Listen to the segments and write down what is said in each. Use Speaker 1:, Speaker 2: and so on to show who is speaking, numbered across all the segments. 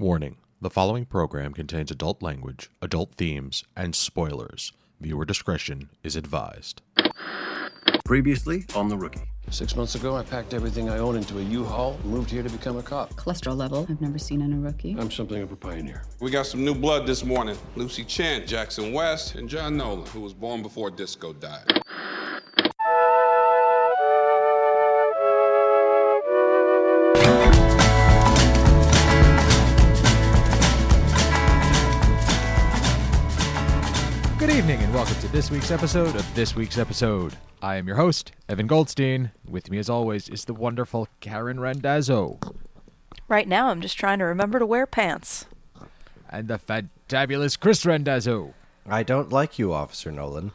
Speaker 1: Warning the following program contains adult language, adult themes, and spoilers. Viewer discretion is advised.
Speaker 2: Previously on The Rookie.
Speaker 3: Six months ago, I packed everything I own into a U-Haul moved here to become a cop.
Speaker 4: cholesterol level I've never seen in a rookie.
Speaker 3: I'm something of a pioneer.
Speaker 5: We got some new blood this morning. Lucy Chen, Jackson West, and John Nolan, who was born before disco died.
Speaker 6: Evening and welcome to this week's episode of This Week's Episode. I am your host, Evan Goldstein. With me, as always, is the wonderful Karen Randazzo
Speaker 7: Right now, I'm just trying to remember to wear pants.
Speaker 6: and the fantabulous Chris Randazzo.
Speaker 8: I don't like you, Officer Nolan.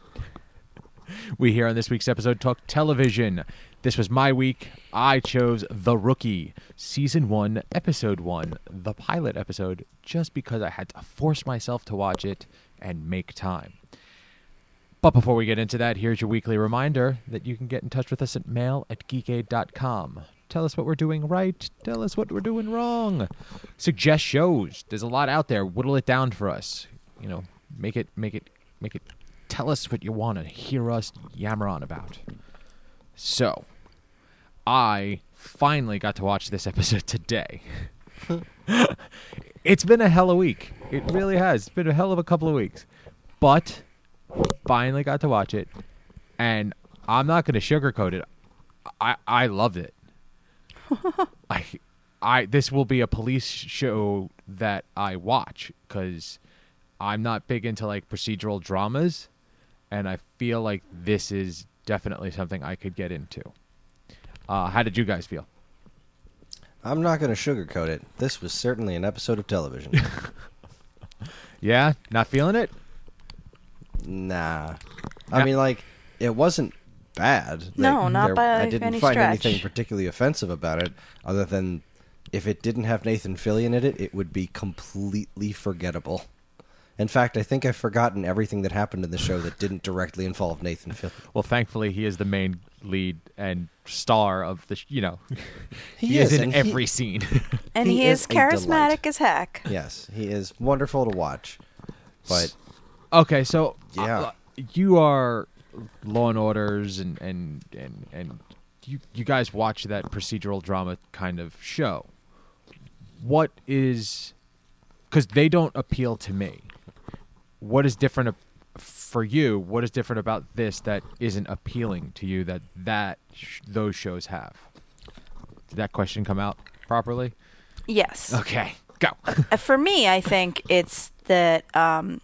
Speaker 6: We here on this week's episode talk television. This was my week. I chose The Rookie, Season 1, Episode 1, the pilot episode, just because I had to force myself to watch it and make time. But before we get into that, here's your weekly reminder that you can get in touch with us at mail at geekade.com. Tell us what we're doing right. Tell us what we're doing wrong. Suggest shows. There's a lot out there. Whittle it down for us. You know, make it, make it, make it. Tell us what you want to hear us yammer on about. So, I finally got to watch this episode today. it's been a hell of a week. It really has. It's been a hell of a couple of weeks. But finally got to watch it and I'm not going to sugarcoat it. I I loved it. I I this will be a police show that I watch cuz I'm not big into like procedural dramas and I feel like this is definitely something I could get into. Uh, how did you guys feel?
Speaker 8: I'm not going to sugarcoat it. This was certainly an episode of television.
Speaker 6: Yeah, not feeling it?
Speaker 8: nah. I mean, like, it wasn't bad.
Speaker 7: No,
Speaker 8: Like,
Speaker 7: not by
Speaker 8: I didn't
Speaker 7: any
Speaker 8: find
Speaker 7: stretch.
Speaker 8: anything particularly offensive about it, other than if it didn't have Nathan Fillion in it, it would be completely forgettable. In fact, I think I've forgotten everything that happened in the show that didn't directly involve Nathan Fillion.
Speaker 6: Well, thankfully he is the main lead and star of the sh- you know.
Speaker 8: He
Speaker 6: he is
Speaker 8: is,
Speaker 6: in
Speaker 8: and he-
Speaker 6: every scene.
Speaker 7: And
Speaker 8: He
Speaker 7: he,
Speaker 8: is
Speaker 7: is, charismatic as heck.
Speaker 8: Yes, he is wonderful to watch. But
Speaker 6: Okay, so
Speaker 8: Yeah.
Speaker 6: uh, you are Law and Orders and and and and you you guys watch that procedural drama kind of show. What is cuz they don't appeal to me. What is different ab- for you? What is different about this that isn't appealing to you that that sh- those shows have? Did that question come out properly?
Speaker 7: Yes.
Speaker 6: Okay, go.
Speaker 7: Uh, For me, I think it's that, um,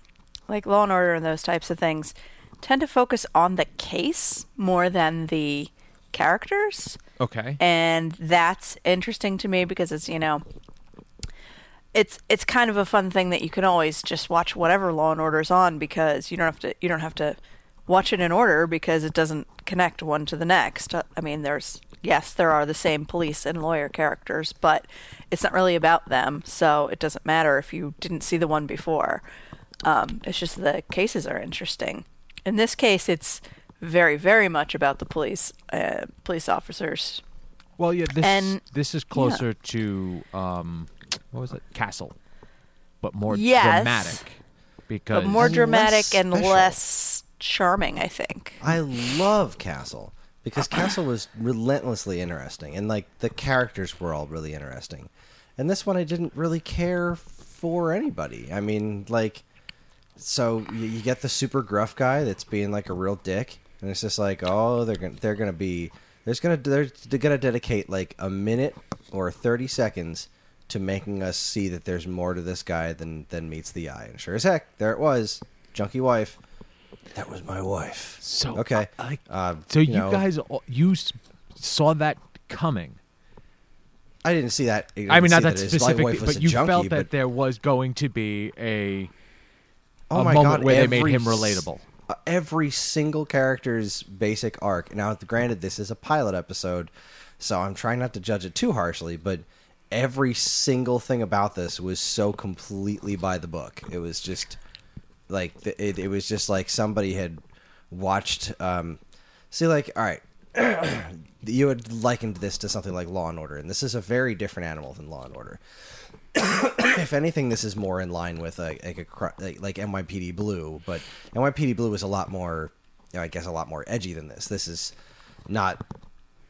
Speaker 7: like Law and Order and those types of things, tend to focus on the case more than the characters.
Speaker 6: okay.
Speaker 7: and that's interesting to me because it's you know it's it's kind of a fun thing that you can always just watch whatever law and order's on because you don't have to you don't have to watch it in order because it doesn't connect one to the next. Uh, i mean there's yes there are the same police and lawyer characters but it's not really about them so it doesn't matter if you didn't see the one before. Um, it's just the cases are interesting. In this case it's very very much about the police uh, police officers.
Speaker 6: Well, yeah, this
Speaker 7: And-
Speaker 6: this is closer to um, what was it, Castle, but more
Speaker 7: Yes.
Speaker 6: dramatic because
Speaker 7: but more
Speaker 8: And less
Speaker 7: dramatic and less charming, I think.
Speaker 8: I love Castle because Castle was relentlessly interesting, and like the characters were all really interesting. And this one, I didn't really care for anybody. I mean, like, so you, you get the super gruff guy that's being like a real dick, and it's just like, oh, they're gonna they're gonna be there's gonna they're, they're gonna dedicate like a minute or thirty seconds to making us see that there's more to this guy than than meets the eye. And sure as heck, there it was, junkie wife. That was my wife.
Speaker 6: so
Speaker 8: Okay.
Speaker 6: I-
Speaker 8: Uh,
Speaker 6: so you,
Speaker 8: know,
Speaker 6: guys you saw that coming.
Speaker 8: I didn't see that.
Speaker 6: I mean, not that
Speaker 8: wife
Speaker 6: but you
Speaker 8: junkie,
Speaker 6: felt that
Speaker 8: but-
Speaker 6: there was going to be a
Speaker 8: oh
Speaker 6: a
Speaker 8: my
Speaker 6: moment
Speaker 8: God,
Speaker 6: where they made him relatable.
Speaker 8: uh, Every single character's basic arc. Now, granted, this is a pilot episode, so I'm trying not to judge it too harshly, but every single thing about this was so completely by the book. It was just like it, it was just like somebody had watched. Um, see, like, all right, you had likened this to something like Law and Order, and this is a very different animal than Law and Order. if anything, this is more in line with a, like a like NYPD Blue, but NYPD Blue is a lot more, you know, I guess, a lot more edgy than this. This is not.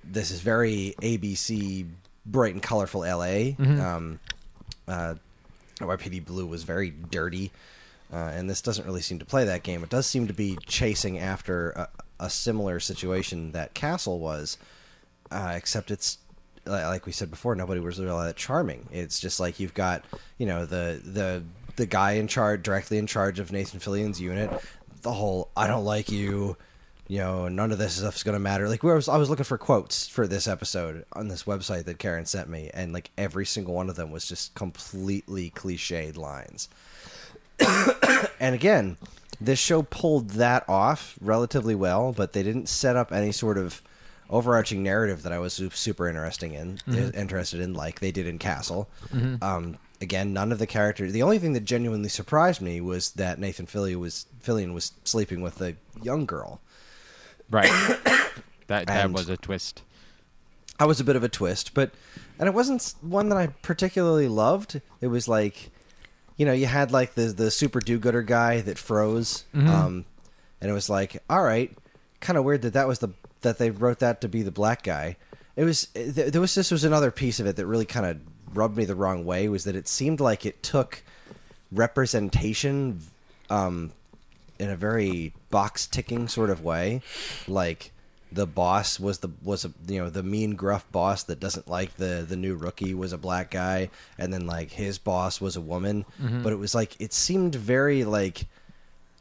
Speaker 8: This is very ABC, bright and colorful LA. Um, uh, NYPD Blue was very dirty, uh, and this doesn't really seem to play that game. It does seem to be chasing after a, a similar situation that Castle was, uh, except it's like we said before, nobody was really all that charming. It's just like you've got you know the the the guy in charge, directly in charge of Nathan Fillion's unit. The whole "I don't like you." You know, none of this stuff's gonna matter. Like, where I was, I was looking for quotes for this episode on this website that Karen sent me, and like every single one of them was just completely cliched lines. and again, this show pulled that off relatively well, but they didn't set up any sort of overarching narrative that I was super interesting in, interested in, like they did in Castle. Um, again, none of the characters. The only thing that genuinely surprised me was that Nathan Fillion was Fillion was sleeping with a young girl.
Speaker 6: Right. that that
Speaker 8: And-
Speaker 6: was a twist.
Speaker 8: I was a bit of a twist, but and it wasn't one that I particularly loved. It was like, you know, you had like the the super do-gooder guy that froze, um, and it was like, all right, kind of weird that that was the that they wrote that to be the black guy. It was th- there was this was another piece of it that really kind of rubbed me the wrong way was that it seemed like it took representation um, in a very box ticking sort of way, like the boss was the was a you know the mean gruff boss that doesn't like the the new rookie was a black guy, and then like his boss was a woman, mm-hmm. but it was like it seemed very like.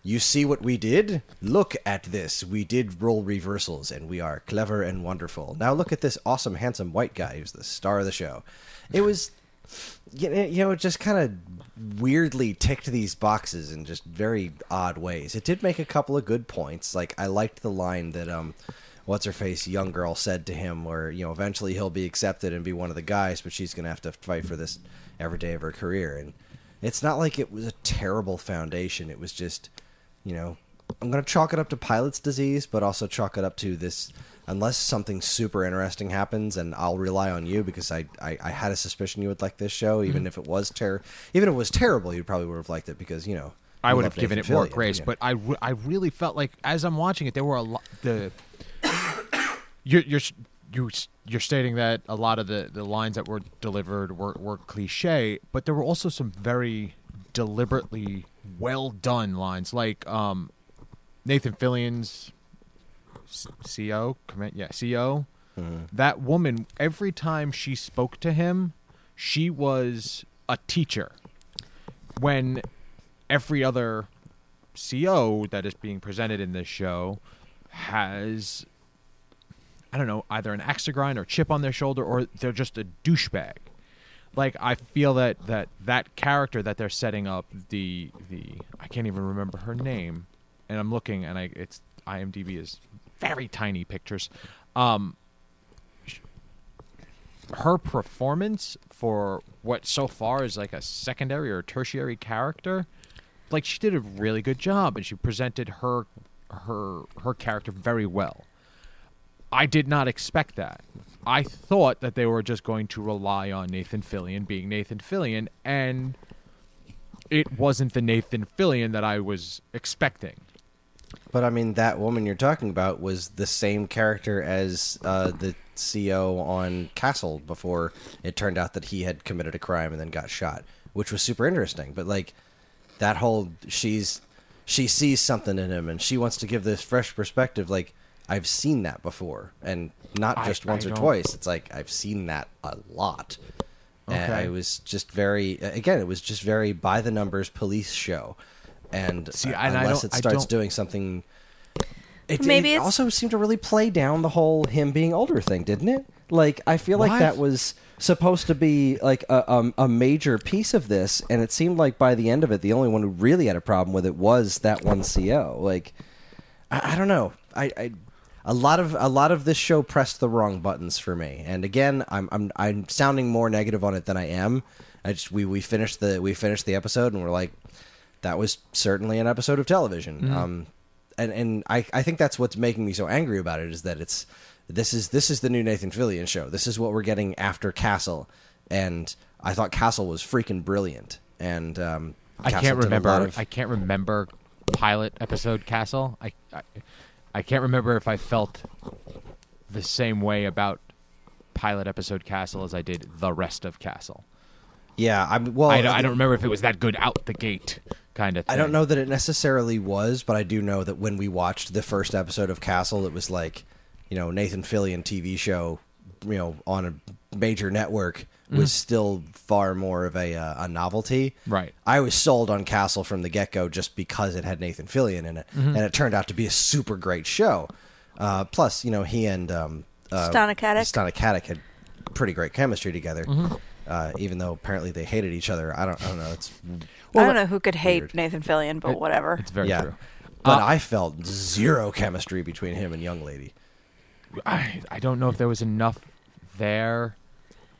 Speaker 8: You see what we did? Look at this. We did role reversals and we are clever and wonderful. Now look at this awesome, handsome white guy who's the star of the show. It was you know, you know, it just kind of weirdly ticked these boxes in just very odd ways. It did make a couple of good points. Like I liked the line that um, what's her face, young girl said to him, where you know eventually he'll be accepted and be one of the guys, but she's gonna have to fight for this every day of her career. And it's not like it was a terrible foundation. It was just, you know, I'm gonna chalk it up to pilot's disease, but also chalk it up to this. Unless something super interesting happens, and I'll rely on you because I, I, I had a suspicion you would like this show, even if it was ter- even if it was terrible, you probably would have liked it because you know
Speaker 6: I would have given
Speaker 8: Nathan
Speaker 6: it more
Speaker 8: Fillion,
Speaker 6: grace,
Speaker 8: you know.
Speaker 6: but I, re- I really felt like as I'm watching it, there were a lot the you're you're you you're stating that a lot of the, the lines that were delivered were, were cliche, but there were also some very deliberately well done lines, like um, Nathan Fillion's CO, command, yeah, CO. Mm-hmm. That woman, every time she spoke to him, she was a teacher. When every other CO that is being presented in this show has, I don't know, either an axe to grind or chip on their shoulder, or they're just a douchebag. Like I feel that that that character that they're setting up, the the I can't even remember her name, and I'm looking, and I it's IMDb is very tiny pictures. Um, her performance for what so far is like a secondary or tertiary character like she did a really good job and she presented her her her character very well. I did not expect that. I thought that they were just going to rely on nathan fillion being nathan fillion and it wasn't the nathan fillion that i was expecting
Speaker 8: But I mean, that woman you're talking about was the same character as uh, the CO on Castle before it turned out that he had committed a crime and then got shot, which was super interesting. But like that whole she's she sees something in him and she wants to give this fresh perspective. Like I've seen that before, and not
Speaker 6: I-
Speaker 8: just once
Speaker 6: I
Speaker 8: or
Speaker 6: don't-
Speaker 8: twice. It's like I've seen that a lot. And
Speaker 6: Okay.
Speaker 8: I was just very again, it was just very by the numbers police show. And
Speaker 6: See,
Speaker 8: uh,
Speaker 6: and
Speaker 8: unless
Speaker 6: don't-
Speaker 8: it starts doing something it,
Speaker 7: Maybe
Speaker 8: it
Speaker 7: it's-
Speaker 8: also seemed to really play down the whole him being older thing, didn't it? Like I feel like
Speaker 6: What?
Speaker 8: that was supposed to be like a, um, a major piece of this, and it seemed like by the end of it, the only one who really had a problem with it was that one CO. Like I, I don't know, I, I a lot of a lot of this show pressed the wrong buttons for me. And again, I'm I'm I'm sounding more negative on it than I am. I just we we finished the we finished the episode and we're like that was certainly an episode of television. Um, and and I, I think that's what's making me so angry about it is that it's this is this is the new Nathan Fillion show. This is what we're getting after Castle, and I thought Castle was freaking brilliant. And um,
Speaker 6: I
Speaker 8: Castle
Speaker 6: can't remember.
Speaker 8: of-
Speaker 6: I can't remember pilot episode Castle. I, I I can't remember if I felt the same way about pilot episode Castle as I did the rest of Castle.
Speaker 8: yeah, I'm well.
Speaker 6: I, don't, I don't remember if it was that good out the gate kind of. thing.
Speaker 8: I don't know that it necessarily was, but I do know that when we watched the first episode of Castle, it was like, you know, Nathan Fillion TV show, you know, on a major network was still far more of a uh, a novelty.
Speaker 6: Right.
Speaker 8: I was sold on Castle from the get go just because it had Nathan Fillion in it, and it turned out to be a super great show. Uh, plus, you know, he and um, uh,
Speaker 7: Stana-Katic.
Speaker 8: Stana-Katic had pretty great chemistry together. Uh, even though apparently they hated each other, I don't, I don't know. It's
Speaker 7: I don't know who could hate
Speaker 8: Weird.
Speaker 7: Nathan Fillion, but
Speaker 6: It-
Speaker 7: whatever.
Speaker 6: It's very
Speaker 8: yeah.
Speaker 6: true.
Speaker 8: But
Speaker 6: Uh,
Speaker 8: I felt zero chemistry between him and Young Lady.
Speaker 6: I I don't know if there was enough there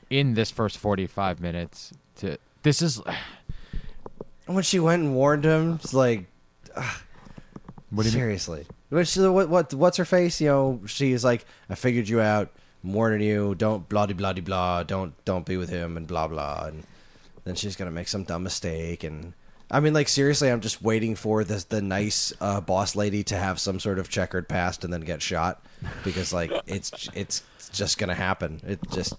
Speaker 6: in this first forty five minutes to. This is.
Speaker 8: When she went and warned him, it's like,
Speaker 6: What do you mean?
Speaker 8: seriously. Which, what, what, what's her face? You know, she's like, I figured you out. I'm warning you. Don't blah de blah de blah. Don't don't be with him and blah blah. And then she's gonna make some dumb mistake. And I mean, like seriously, I'm just waiting for the the nice uh, boss lady to have some sort of checkered past and then get shot because like it's it's just gonna happen. It just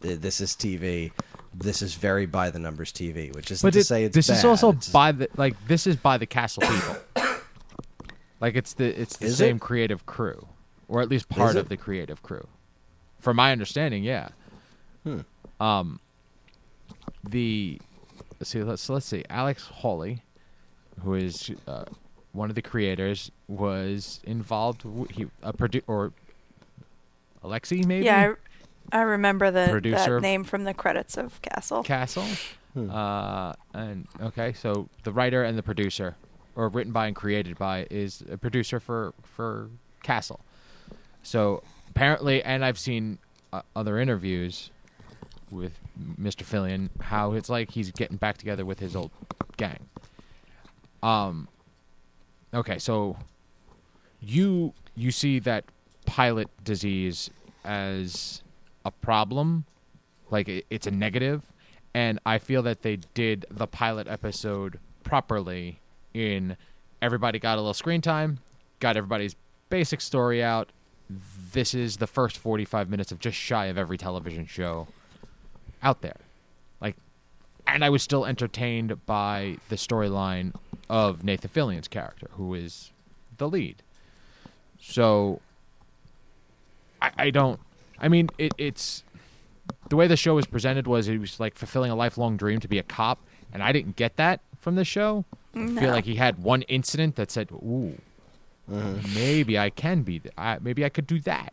Speaker 8: this is TV. This is very by the numbers TV, which
Speaker 6: But
Speaker 8: to
Speaker 6: it-
Speaker 8: say it's
Speaker 6: this is also
Speaker 8: It's-
Speaker 6: by the like this is by the castle people. like it's the it's the
Speaker 8: Is
Speaker 6: same
Speaker 8: it?
Speaker 6: creative crew, or at least part of the creative crew. From my understanding, yeah.
Speaker 8: Hmm.
Speaker 6: Um. The let's see. Let's let's see. Alex Hawley, who is uh, one of the creators, was involved. w- He a produ- or Alexi maybe.
Speaker 7: yeah, I, I remember the
Speaker 6: Producer
Speaker 7: that name from the credits of Castle.
Speaker 6: Castle. Uh, and okay, so the writer and the producer, or written by and created by, is a producer for for Castle. So apparently, and I've seen uh, other interviews with Mr. Fillion, how it's like he's getting back together with his old gang. Um. Okay, so you you see that pilot disease as a problem like it, it's a negative and i feel that they did the pilot episode properly in everybody got a little screen time got everybody's basic story out this is the first 45 minutes of just shy of every television show out there like and i was still entertained by the storyline of nathan fillion's character who is the lead so I, I don't. I mean, it, it's the way the show was presented was he was like fulfilling a lifelong dream to be a cop, and I didn't get that from the show. I feel like he had one incident that said, "Ooh, maybe I can be. Th- I, maybe I could do that."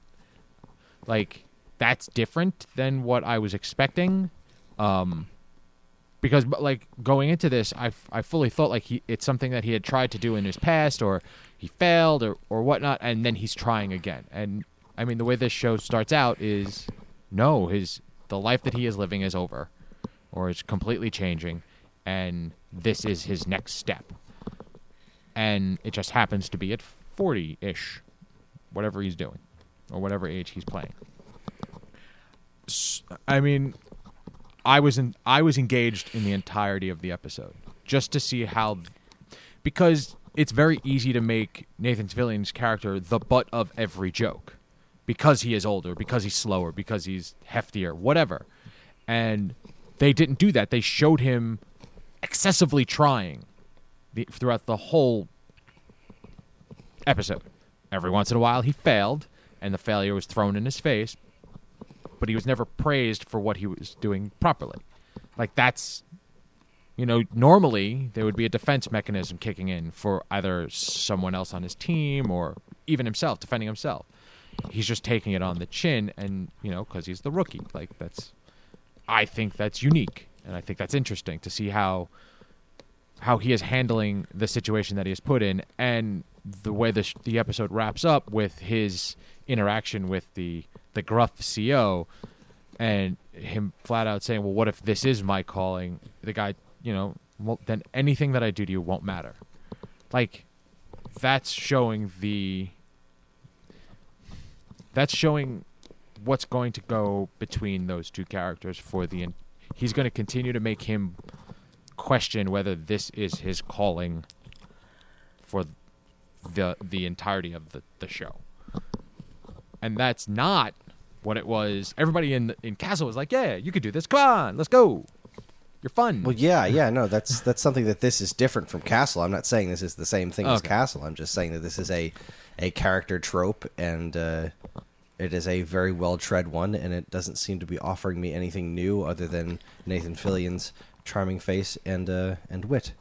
Speaker 6: Like that's different than what I was expecting. Um, because like going into this, I, I fully thought like he it's something that he had tried to do in his past, or he failed, or or whatnot, and then he's trying again. And I mean, the way this show starts out is no, his the life that he is living is over, or is completely changing, and this is his next step. And it just happens to be at forty ish, whatever he's doing, or whatever age he's playing. I mean, I was in, I was engaged in the entirety of the episode just to see how because it's very easy to make Nathan Fillion's character the butt of every joke because he is older, because he's slower, because he's heftier, whatever. And they didn't do that. They showed him excessively trying the, throughout the whole episode. Every once in a while he failed and the failure was thrown in his face, but he was never praised for what he was doing properly. Like that's you know, normally there would be a defense mechanism kicking in for either someone else on his team or even himself defending himself. He's just taking it on the chin and, you know, cuz he's the rookie. Like that's I think that's unique and I think that's interesting to see how how he is handling the situation that he has put in and the way the sh- the episode wraps up with his interaction with the the gruff CO and him flat out saying, "Well, what if this is my calling?" The guy, you know, well, then anything that I do to you won't matter. Like that's showing the that's showing what's going to go between those two characters for the. En- he's going to continue to make him question whether this is his calling for the the entirety of the, the show. And that's not what it was. Everybody in in Castle was like, "Yeah, you could do this. Come on, let's go. You're fun."
Speaker 8: Well, yeah, yeah, no, that's that's something that this is different from Castle. I'm not saying this is the same thing as
Speaker 6: Okay.
Speaker 8: Castle. I'm just saying that this is a a character trope, and uh, it is a very well tread one, and it doesn't seem to be offering me anything new other than Nathan Fillion's charming face and uh, and wit,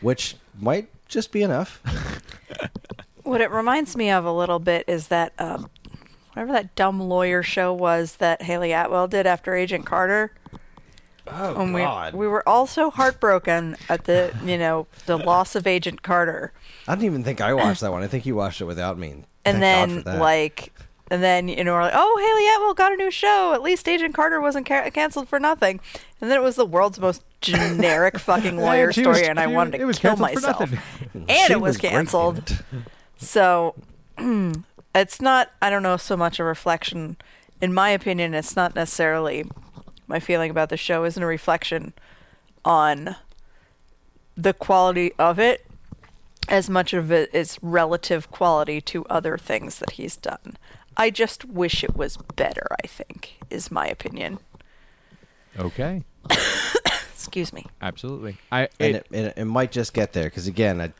Speaker 8: which might just be enough.
Speaker 7: What it reminds me of a little bit is that um, whatever that dumb lawyer show was that Hayley Atwell did after Agent Carter.
Speaker 8: Oh
Speaker 7: And we we were all so heartbroken at the you know the loss of Agent Carter,
Speaker 8: I don't even think I watched that one. I think you watched it without me.
Speaker 7: and
Speaker 8: God
Speaker 7: then like and then you know we're like oh Hayley Atwell got a new show at least Agent Carter wasn't ca- canceled for nothing, and then it was the world's most generic fucking lawyer
Speaker 6: she was-
Speaker 7: story, and I wanted to
Speaker 6: it was
Speaker 7: kill myself, and
Speaker 8: She
Speaker 7: it was
Speaker 8: great in
Speaker 7: canceled.
Speaker 8: it.
Speaker 7: So it's not I don't know so much a reflection in my opinion it's not necessarily my feeling about the show isn't a reflection on the quality of it as much of it is relative quality to other things that he's done. I just wish it was better, I think, is my opinion.
Speaker 6: okay,
Speaker 7: Excuse me.
Speaker 6: absolutely. I
Speaker 8: and
Speaker 6: it,
Speaker 8: it, it, it might just get there because again, I,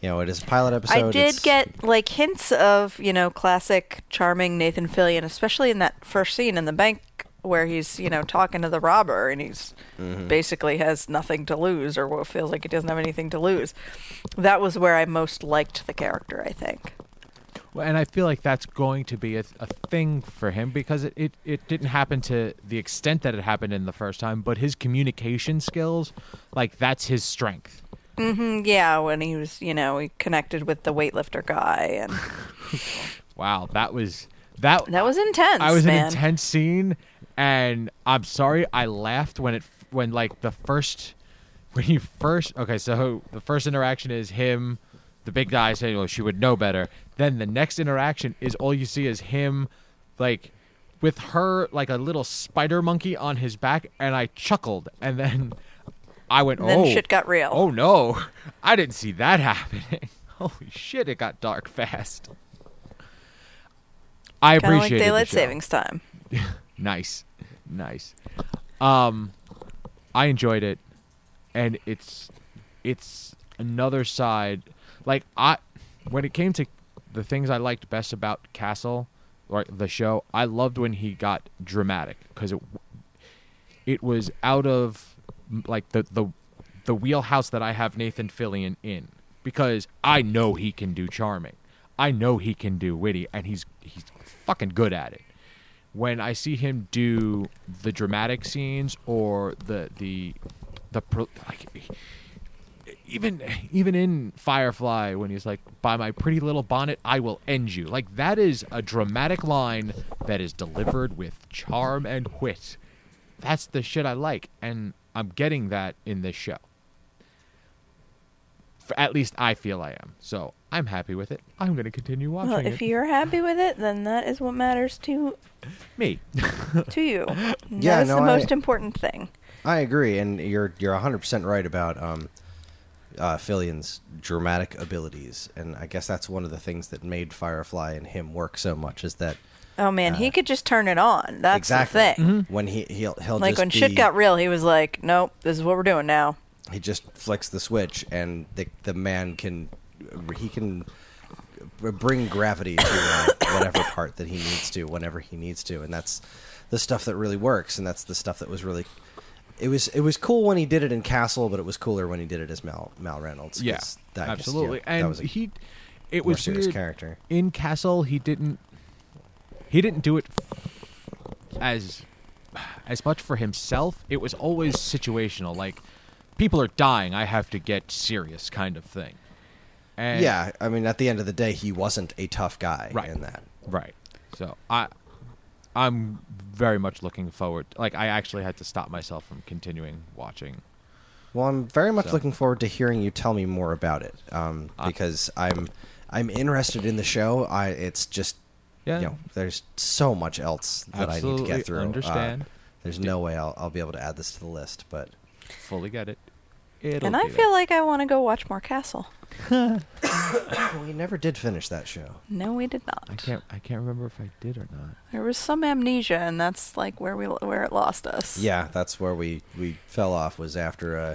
Speaker 8: you know, it is a pilot episode.
Speaker 7: I did
Speaker 8: it's-
Speaker 7: get like hints of, you know, classic charming Nathan Fillion, especially in that first scene in the bank where he's, you know, talking to the robber and he's
Speaker 8: Mm-hmm.
Speaker 7: basically has nothing to lose or what feels like he doesn't have anything to lose. That was where I most liked the character, I think.
Speaker 6: Well, and I feel like that's going to be a, a thing for him because it, it, it didn't happen to the extent that it happened in the first time, but his communication skills, like that's his strength.
Speaker 7: Mm, Yeah, when he was, you know, he connected with the weightlifter guy and
Speaker 6: Wow, that was that
Speaker 7: that was intense,
Speaker 6: I was
Speaker 7: man.
Speaker 6: an intense scene, and I'm sorry I laughed when it when like the first when you first okay so the first interaction is him the big guy saying well she would know better then the next interaction is all you see is him like with her like a little spider monkey on his back and I chuckled and then I went
Speaker 7: And then
Speaker 6: oh
Speaker 7: shit got real.
Speaker 6: oh no I didn't see that happening holy shit it got dark fast I
Speaker 7: of like
Speaker 6: appreciate
Speaker 7: daylight savings time.
Speaker 6: Nice, nice. Um, I enjoyed it, and it's it's another side. Like I, when it came to the things I liked best about Castle or the show, I loved when he got dramatic because it it was out of like the the the wheelhouse that I have Nathan Fillion in because I know he can do charming. I know he can do witty and he's he's fucking good at it. When I see him do the dramatic scenes or the the the like even even in Firefly when he's like by my pretty little bonnet I will end you. Like that is a dramatic line that is delivered with charm and wit. That's the shit I like and I'm getting that in this show. F at least I feel I am. So I'm happy with it. I'm going to continue watching
Speaker 7: Well,
Speaker 6: it.
Speaker 7: if you're happy with it, then that is what matters to
Speaker 6: Me.
Speaker 7: to you.
Speaker 8: Yeah,
Speaker 7: that is
Speaker 8: no,
Speaker 7: the
Speaker 8: I-
Speaker 7: most important thing.
Speaker 8: I agree, and you're you're 100 percent right about um, uh, Fillion's dramatic abilities, and I guess that's one of the things that made Firefly and him work so much is that
Speaker 7: Oh man, he could just turn it on. That's
Speaker 8: exactly
Speaker 7: the thing.
Speaker 8: when he he'll he'll
Speaker 7: Like
Speaker 8: just
Speaker 7: when
Speaker 8: be,
Speaker 7: shit got real, he was like, "Nope, this is what we're doing now."
Speaker 8: he just flicks the switch, and the the man can he can bring gravity to uh, whatever part that he needs to whenever he needs to, and that's the stuff that really works, and that's the stuff that was really. It was it was cool when he did it in Castle, but it was cooler when he did it as Mal Mal Reynolds.
Speaker 6: Yeah,
Speaker 8: that just, you know,
Speaker 6: absolutely.
Speaker 8: that
Speaker 6: and
Speaker 8: was a
Speaker 6: he, it was
Speaker 8: serious
Speaker 6: weird.
Speaker 8: character.
Speaker 6: in Castle. He didn't, he didn't do it as as much for himself. It was always situational. Like people are dying, I have to get serious, kind of thing. And
Speaker 8: yeah, I mean, at the end of the day, he wasn't a tough guy
Speaker 6: Right.
Speaker 8: in that.
Speaker 6: right. So I, I'm very much looking forward. Like I actually had to stop myself from continuing watching.
Speaker 8: Well, I'm very much
Speaker 6: So-
Speaker 8: looking forward to hearing you tell me more about it, um,
Speaker 6: Uh,
Speaker 8: because I'm I'm interested in the show. I it's just
Speaker 6: Yeah.
Speaker 8: you know, there's so much else that I need to get through. Uh,
Speaker 6: understand.
Speaker 8: there's no way I'll, I'll be able to add this to the list, but
Speaker 6: Fully get it. It'll
Speaker 7: and I feel
Speaker 6: there.
Speaker 7: like I want to go watch more Castle.
Speaker 8: we never did finish that show.
Speaker 7: No, we did not.
Speaker 6: I can't. I can't remember if I did or not.
Speaker 7: There was some amnesia, and that's like where we where it lost us.
Speaker 8: Yeah, that's where we we fell off. Was after uh,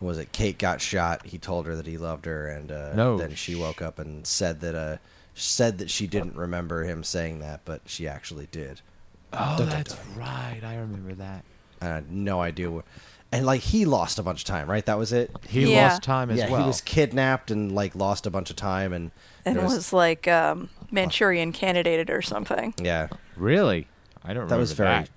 Speaker 8: was it Kate got shot? He told her that he loved her, and uh,
Speaker 6: No.
Speaker 8: then she woke up and said that uh, said that she didn't remember him saying that, but she actually did.
Speaker 6: Oh,
Speaker 8: Dun, dun,
Speaker 6: that's
Speaker 8: dun.
Speaker 6: right. I remember that.
Speaker 8: I had no idea. What, and like he lost a bunch of time, right? That was it.
Speaker 6: He
Speaker 7: Yeah.
Speaker 6: lost time as
Speaker 8: yeah,
Speaker 6: well.
Speaker 8: he was kidnapped and like lost a bunch of time, and
Speaker 7: and
Speaker 8: there
Speaker 7: was, like um, Manchurian candidated or something.
Speaker 8: yeah,
Speaker 6: really. I don't. Remember.
Speaker 8: That
Speaker 6: remember
Speaker 8: was very.
Speaker 6: That.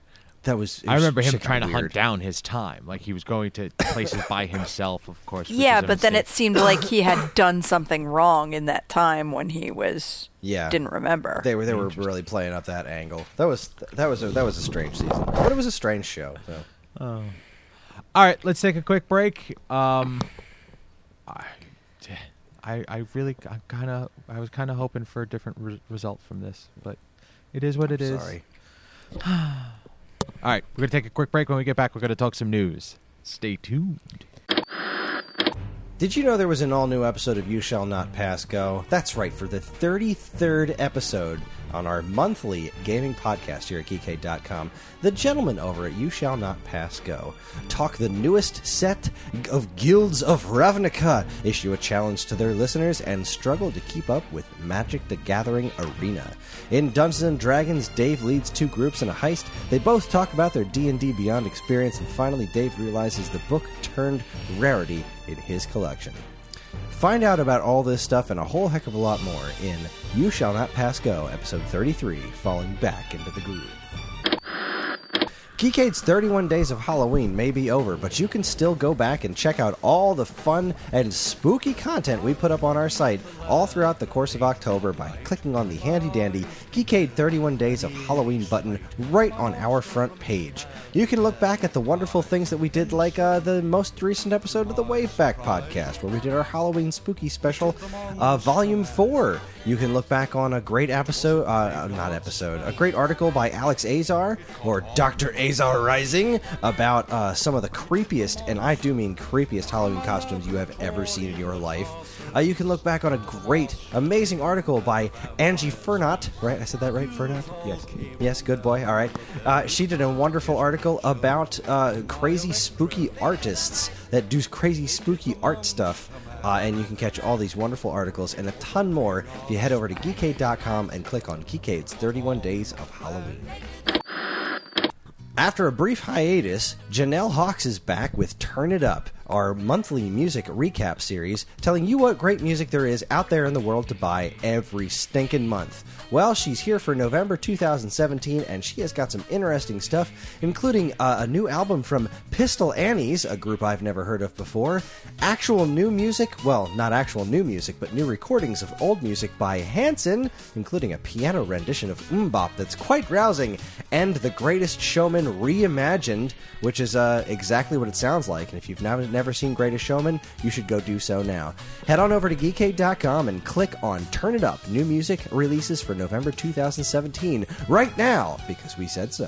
Speaker 8: That was. it
Speaker 6: I
Speaker 8: was
Speaker 6: remember him
Speaker 8: shit
Speaker 6: trying to hunt
Speaker 8: weird.
Speaker 6: down his time, like he was going to places by himself. Of course. which
Speaker 7: Yeah,
Speaker 6: is a
Speaker 7: but then it
Speaker 6: mistake.
Speaker 7: seemed like he had done something wrong in that time when he was
Speaker 8: Yeah,
Speaker 7: didn't remember.
Speaker 8: They were they were really playing up that angle. That was that was a, that was a strange season, but it was a strange show. So.
Speaker 6: All right, let's take a quick break. Um, I, I, really, I kind of, I was kind of hoping for a different re- result from this, but it is what it is.
Speaker 8: Sorry.
Speaker 6: All right, we're gonna take a quick break. When we get back, we're gonna talk some news. Stay tuned.
Speaker 8: Did you know there was an all new episode of You Shall Not Pass Go? That's right, for the 33rd episode on our monthly gaming podcast here at geekade.com, the gentlemen over at You Shall Not Pass Go talk the newest set of Guilds of Ravnica, issue a challenge to their listeners, and struggle to keep up with Magic the Gathering Arena. In Dungeons and Dragons, Dave leads two groups in a heist. They both talk about their D&D Beyond experience, and finally Dave realizes the book turned rarity in his collection. Find out about all this stuff and a whole heck of a lot more in You Shall Not Pass Go, episode 33, Falling Back into the Groove. Geekade's 31 Days of Halloween may be over, but you can still go back and check out all the fun and spooky content we put up on our site all throughout the course of October by clicking on the handy dandy Geekade 31 Days of Halloween button right on our front page. You can look back at the wonderful things that we did, like uh, the most recent episode of the Waveback podcast, where we did our Halloween spooky special, uh, Volume 4. You can look back on a great episode, uh, not episode, a great article by Alex Azar or Dr. Azar Rising about uh, some of the creepiest, and I do mean creepiest Halloween costumes you have ever seen in your life. Uh, you can look back on a great, amazing article by Angie Fernot. Right? I said that right, Fernot?
Speaker 6: Yes.
Speaker 8: Yes, good boy. All right. Uh, she did a wonderful article about uh, crazy, spooky artists that do crazy, spooky art stuff. Uh, and you can catch all these wonderful articles and a ton more if you head over to geekade.com and click on Geekade's 31 Days of Halloween. After a brief hiatus, Janelle Hawks is back with Turn It Up, our monthly music recap series, telling you what great music there is out there in the world to buy every stinking month. Well, she's here for November 2017, and she has got some interesting stuff, including uh, a new album from Pistol Annies, a group I've never heard of before, actual new music, well, not actual new music, but new recordings of old music by Hanson, including a piano rendition of MMMBop that's quite rousing, and The Greatest Showman Reimagined, which is uh, exactly what it sounds like. And if you've never, never seen Greatest Showman, you should go do so now. Head on over to geekade.com and click on Turn It Up, new music releases for November 2017, right now, because we said so.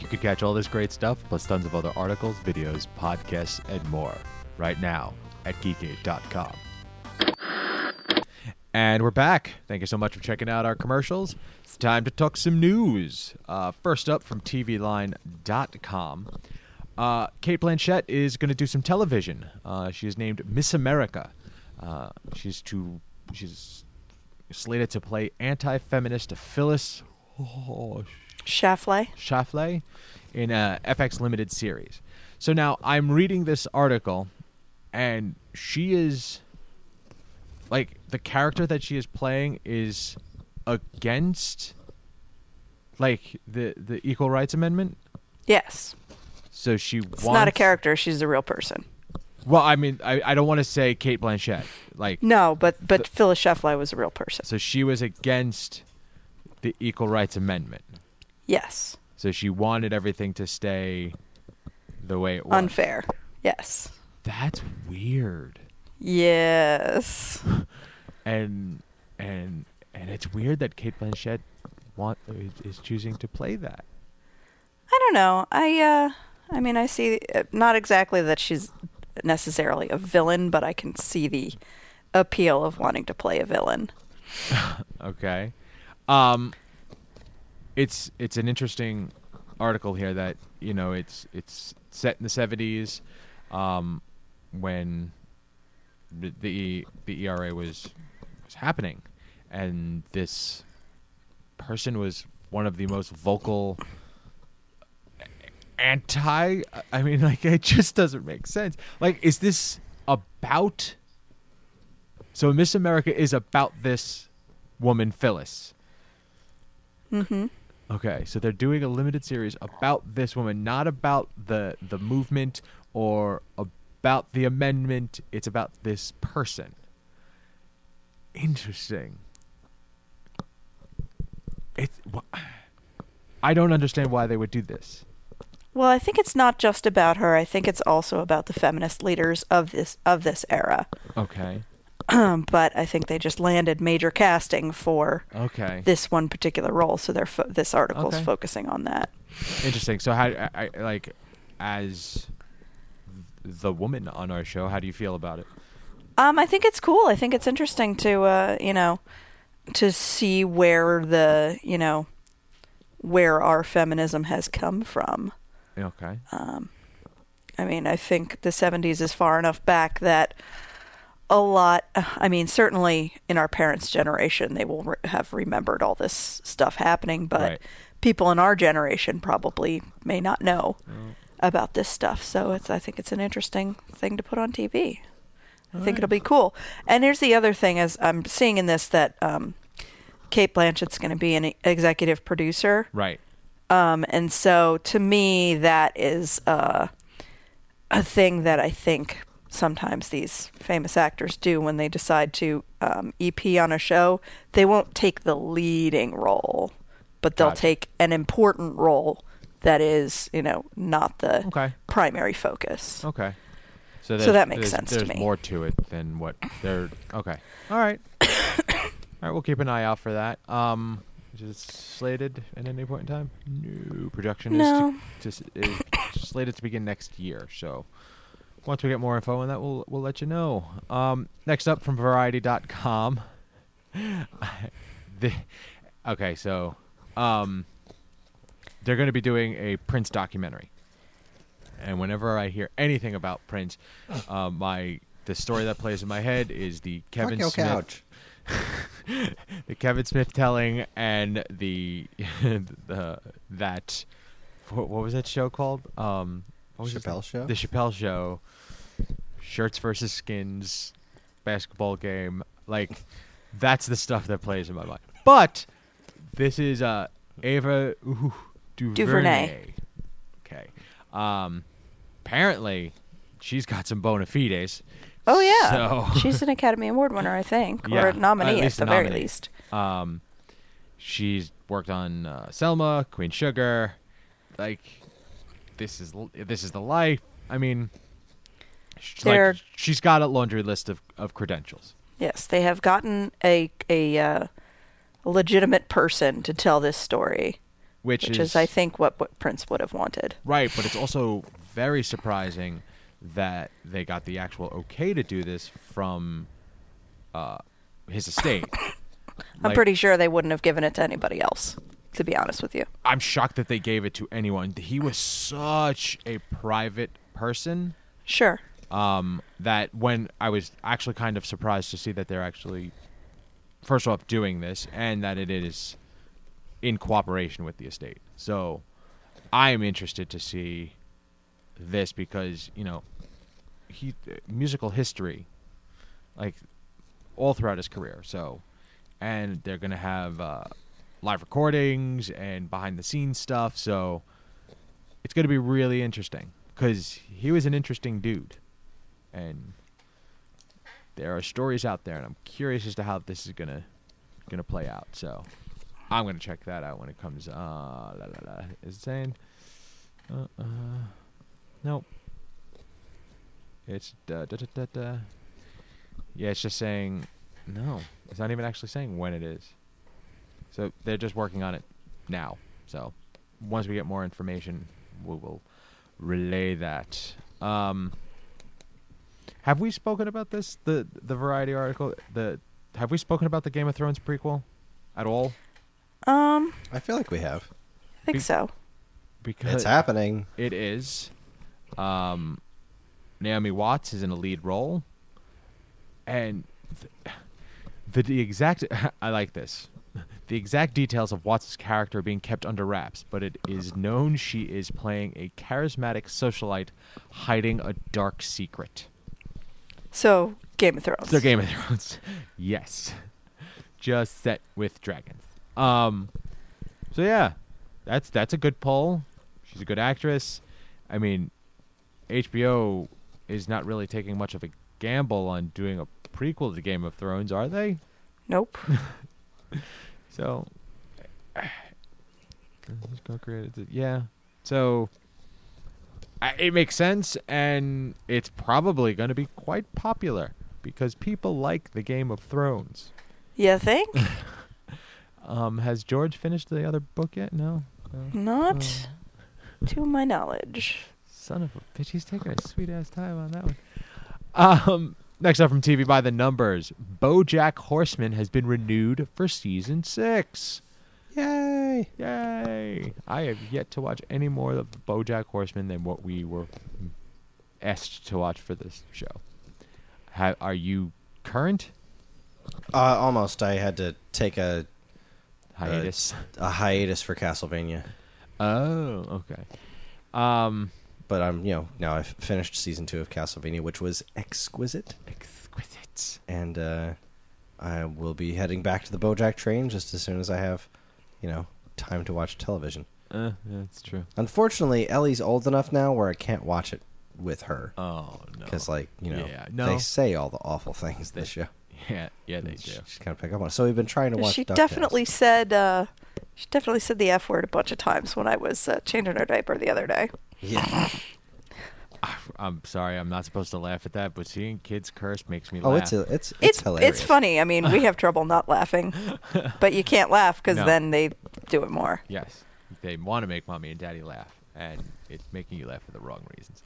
Speaker 6: You can catch all this great stuff, plus tons of other articles, videos, podcasts, and more right now at geekade.com. And we're back. Thank you so much for checking out our commercials. It's time to talk some news. Uh, first up from TVLine.com. Uh, Cate Blanchett is going to do some television. Uh, she is named Miss America. Uh, she's to she's slated to play anti-feminist Phyllis oh,
Speaker 7: Shafley.
Speaker 6: Shafley in a FX limited series. So now I'm reading this article, and she is like the character that she is playing is against like the the Equal Rights Amendment.
Speaker 7: Yes.
Speaker 6: So she
Speaker 7: It's
Speaker 6: wants,
Speaker 7: not a character. She's a real person.
Speaker 6: Well, I mean, I, I don't want to say Cate Blanchett. Like,
Speaker 7: No, but but Phyllis Shafley was a real person.
Speaker 6: so she was against the Equal Rights Amendment.
Speaker 7: Yes.
Speaker 6: So she wanted everything to stay the way it was.
Speaker 7: Unfair. Yes.
Speaker 6: That's weird.
Speaker 7: Yes.
Speaker 6: And and and it's weird that Cate Blanchett want is, is choosing to play that.
Speaker 7: I don't know. I uh I mean I see uh, not exactly that she's necessarily a villain, but I can see the appeal of wanting to play a villain.
Speaker 6: Okay. Um it's it's an interesting article here that, you know, it's it's set in the 70s um when the the, the ERA was was happening and this person was one of the most vocal anti I mean like it just doesn't make sense. Like is this about so Miss America is about this woman Phyllis.
Speaker 7: Mhm.
Speaker 6: Okay, so they're doing a limited series about this woman, not about the the movement or about the amendment. It's about this person. Interesting. It's. wh- I don't understand why they would do this.
Speaker 7: Well, I think it's not just about her. I think it's also about the feminist leaders of this of this era.
Speaker 6: Okay.
Speaker 7: but I think they just landed major casting for
Speaker 6: Okay.
Speaker 7: this one particular role, so they're fo- this article's
Speaker 6: Okay.
Speaker 7: focusing on that.
Speaker 6: Interesting. So how I, I like as the woman on our show, how do you feel about it?
Speaker 7: Um, I think it's cool. I think it's interesting to uh, you know, to see where the you know, where our feminism has come from.
Speaker 6: Okay.
Speaker 7: Um, I mean, I think the 70s is far enough back that a lot, I mean, certainly in our parents' generation, they will re- have remembered all this stuff happening, but
Speaker 6: Right.
Speaker 7: people in our generation probably may not know about this stuff. So it's, I think it's an interesting thing to put on TV. I think it'll be cool. And here's the other thing: as I'm seeing in this that um, Cate Blanchett's going to be an executive producer.
Speaker 6: Right.
Speaker 7: Um, and so to me, that is uh, a thing that I think sometimes these famous actors do when they decide to um, EP on a show. They won't take the leading role, but they'll
Speaker 6: Gotcha.
Speaker 7: take an important role that is, you know, not the
Speaker 6: Okay.
Speaker 7: primary focus.
Speaker 6: Okay. So,
Speaker 7: So that makes sense to me.
Speaker 6: There's more to it than what they're. Okay. All right. All right. We'll keep an eye out for that. Um, is it slated at any point in time? No. Production
Speaker 7: No.
Speaker 6: is, to, is slated to begin next year. So once we get more info on that, we'll we'll let you know. Um, next up from Variety.com. the, okay, so um, they're going to be doing a Prince documentary and whenever I hear anything about Prince, uh, my the story that plays in my head is the Kevin
Speaker 8: Fuck your
Speaker 6: Smith,
Speaker 8: couch.
Speaker 6: the Kevin Smith telling, and the the that what, what was that show called? Um, what was it?
Speaker 8: Chappelle Show?
Speaker 6: The Chappelle Show. Shirts versus skins, basketball game. Like that's the stuff that plays in my mind. But this is uh Ava ooh, DuVernay.
Speaker 7: DuVernay.
Speaker 6: Okay. Um, apparently, she's got some bona fides.
Speaker 7: Oh yeah,
Speaker 6: So-
Speaker 7: she's an Academy Award winner, I think,
Speaker 6: Yeah,
Speaker 7: or a nominee
Speaker 6: at least
Speaker 7: the
Speaker 6: a
Speaker 7: very
Speaker 6: nominee.
Speaker 7: least.
Speaker 6: Um, she's worked on uh, Selma, Queen Sugar. Like, this is l- this is the life. I mean, sh-
Speaker 7: They're-
Speaker 6: like, she's got a laundry list of, of credentials.
Speaker 7: Yes, they have gotten a a uh, legitimate person to tell this story,
Speaker 6: Which,
Speaker 7: which is, I think, what, what Prince would have wanted.
Speaker 6: Right, but it's also very surprising that they got the actual okay to do this from uh, his estate.
Speaker 7: I'm
Speaker 6: Like,
Speaker 7: pretty sure they wouldn't have given it to anybody else. To be honest with you,
Speaker 6: I'm shocked that they gave it to anyone. He was such a private person
Speaker 7: sure.
Speaker 6: um, that when I was actually kind of surprised to see that they're actually, first off, doing this and that it is in cooperation with the estate. So I am interested to see this because, you know, he musical history, like all throughout his career. So, and they're to have uh, live recordings and behind the scenes stuff. So it's to be really interesting because he was an interesting dude, and there are stories out there, and I'm curious as to how this is gonna gonna play out. So I'm gonna check that out when it comes. Uh, la, la, la. Is it saying? Uh, uh, nope. It's da, da, da, da, da. Yeah, it's just saying. No, it's not even actually saying when it is. So they're just working on it now. So once we get more information, we will relay that. Um, have we spoken about this? The the Variety article. The have we spoken about the Game of Thrones prequel at all?
Speaker 7: Um,
Speaker 8: I feel like we have.
Speaker 7: I think
Speaker 6: Be-
Speaker 7: so.
Speaker 6: Because
Speaker 8: It's happening.
Speaker 6: It is. Um, Naomi Watts is in a lead role, and the, the exact I like this. The exact details of Watts' character are being kept under wraps, but it is known she is playing a charismatic socialite hiding a dark secret.
Speaker 7: So Game of Thrones.
Speaker 6: So Game of Thrones, yes, just set with dragons. Um, so yeah, that's that's a good poll. She's a good actress. I mean, HBO is not really taking much of a gamble on doing a prequel to Game of Thrones, are they?
Speaker 7: Nope.
Speaker 6: So, yeah. So, I- it makes sense, and it's probably going to be quite popular because people like the Game of Thrones.
Speaker 7: you think?
Speaker 6: Um, has George finished the other book yet? No. no.
Speaker 7: Not to my knowledge.
Speaker 6: Son of a bitch, he's taking a sweet ass time on that one. Um, next up from TV by the numbers, BoJack Horseman has been renewed for season six.
Speaker 8: Yay!
Speaker 6: Yay! I have yet to watch any more of BoJack Horseman than what we were asked to watch for this show. Ha- are you current?
Speaker 8: Uh, almost. I had to take a
Speaker 6: Hiatus.
Speaker 8: a hiatus for Castlevania,
Speaker 6: oh, okay. Um,
Speaker 8: but I'm you know now I've finished season two of Castlevania, which was exquisite,
Speaker 6: exquisite.
Speaker 8: and uh, I will be heading back to the BoJack train just as soon as I have, you know, time to watch television.
Speaker 6: Uh, yeah, that's true.
Speaker 8: Unfortunately, Ellie's old enough now where I can't watch it with her
Speaker 6: Oh no.
Speaker 8: because, like, you know,
Speaker 6: Yeah, no.
Speaker 8: they say all the awful things
Speaker 6: They-
Speaker 8: this show.
Speaker 6: yeah, yeah, they do.
Speaker 8: She's kind of pick up on it. So we've been trying to watch.
Speaker 7: She
Speaker 8: DuckTales.
Speaker 7: definitely said. Uh, she definitely said the F word a bunch of times when I was uh, changing her diaper the other day.
Speaker 8: Yeah.
Speaker 6: I'm sorry, I'm not supposed to laugh at that, but seeing kids curse makes me
Speaker 8: Oh,
Speaker 6: laugh.
Speaker 8: it's it's it's
Speaker 7: It's
Speaker 8: hilarious.
Speaker 7: it's funny. I mean, we have trouble not laughing, but you can't laugh because
Speaker 6: No.
Speaker 7: then they do it more.
Speaker 6: Yes, they want to make mommy and daddy laugh, and it's making you laugh for the wrong reasons.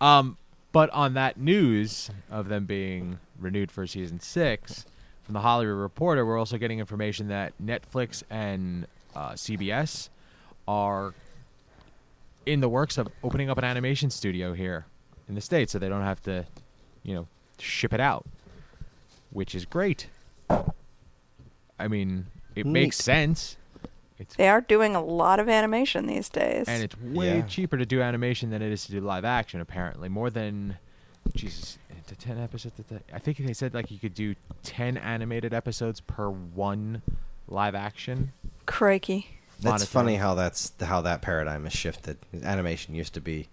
Speaker 6: Um, but on that news of them being renewed for season six, from the Hollywood Reporter, we're also getting information that Netflix and uh, CBS are in the works of opening up an animation studio here in the states, so they don't have to, you know, ship it out, which is great. I mean, it makes sense. It's
Speaker 7: They are doing a lot of animation these days.
Speaker 6: and it's way
Speaker 8: Yeah.
Speaker 6: cheaper to do animation than it is to do live action. Apparently, more than Jesus, the ten episodes. I think they said like you could do ten animated episodes per one live action.
Speaker 7: Crikey.
Speaker 8: That's
Speaker 6: monitoring.
Speaker 8: funny how that's how that paradigm has shifted. Animation used to be,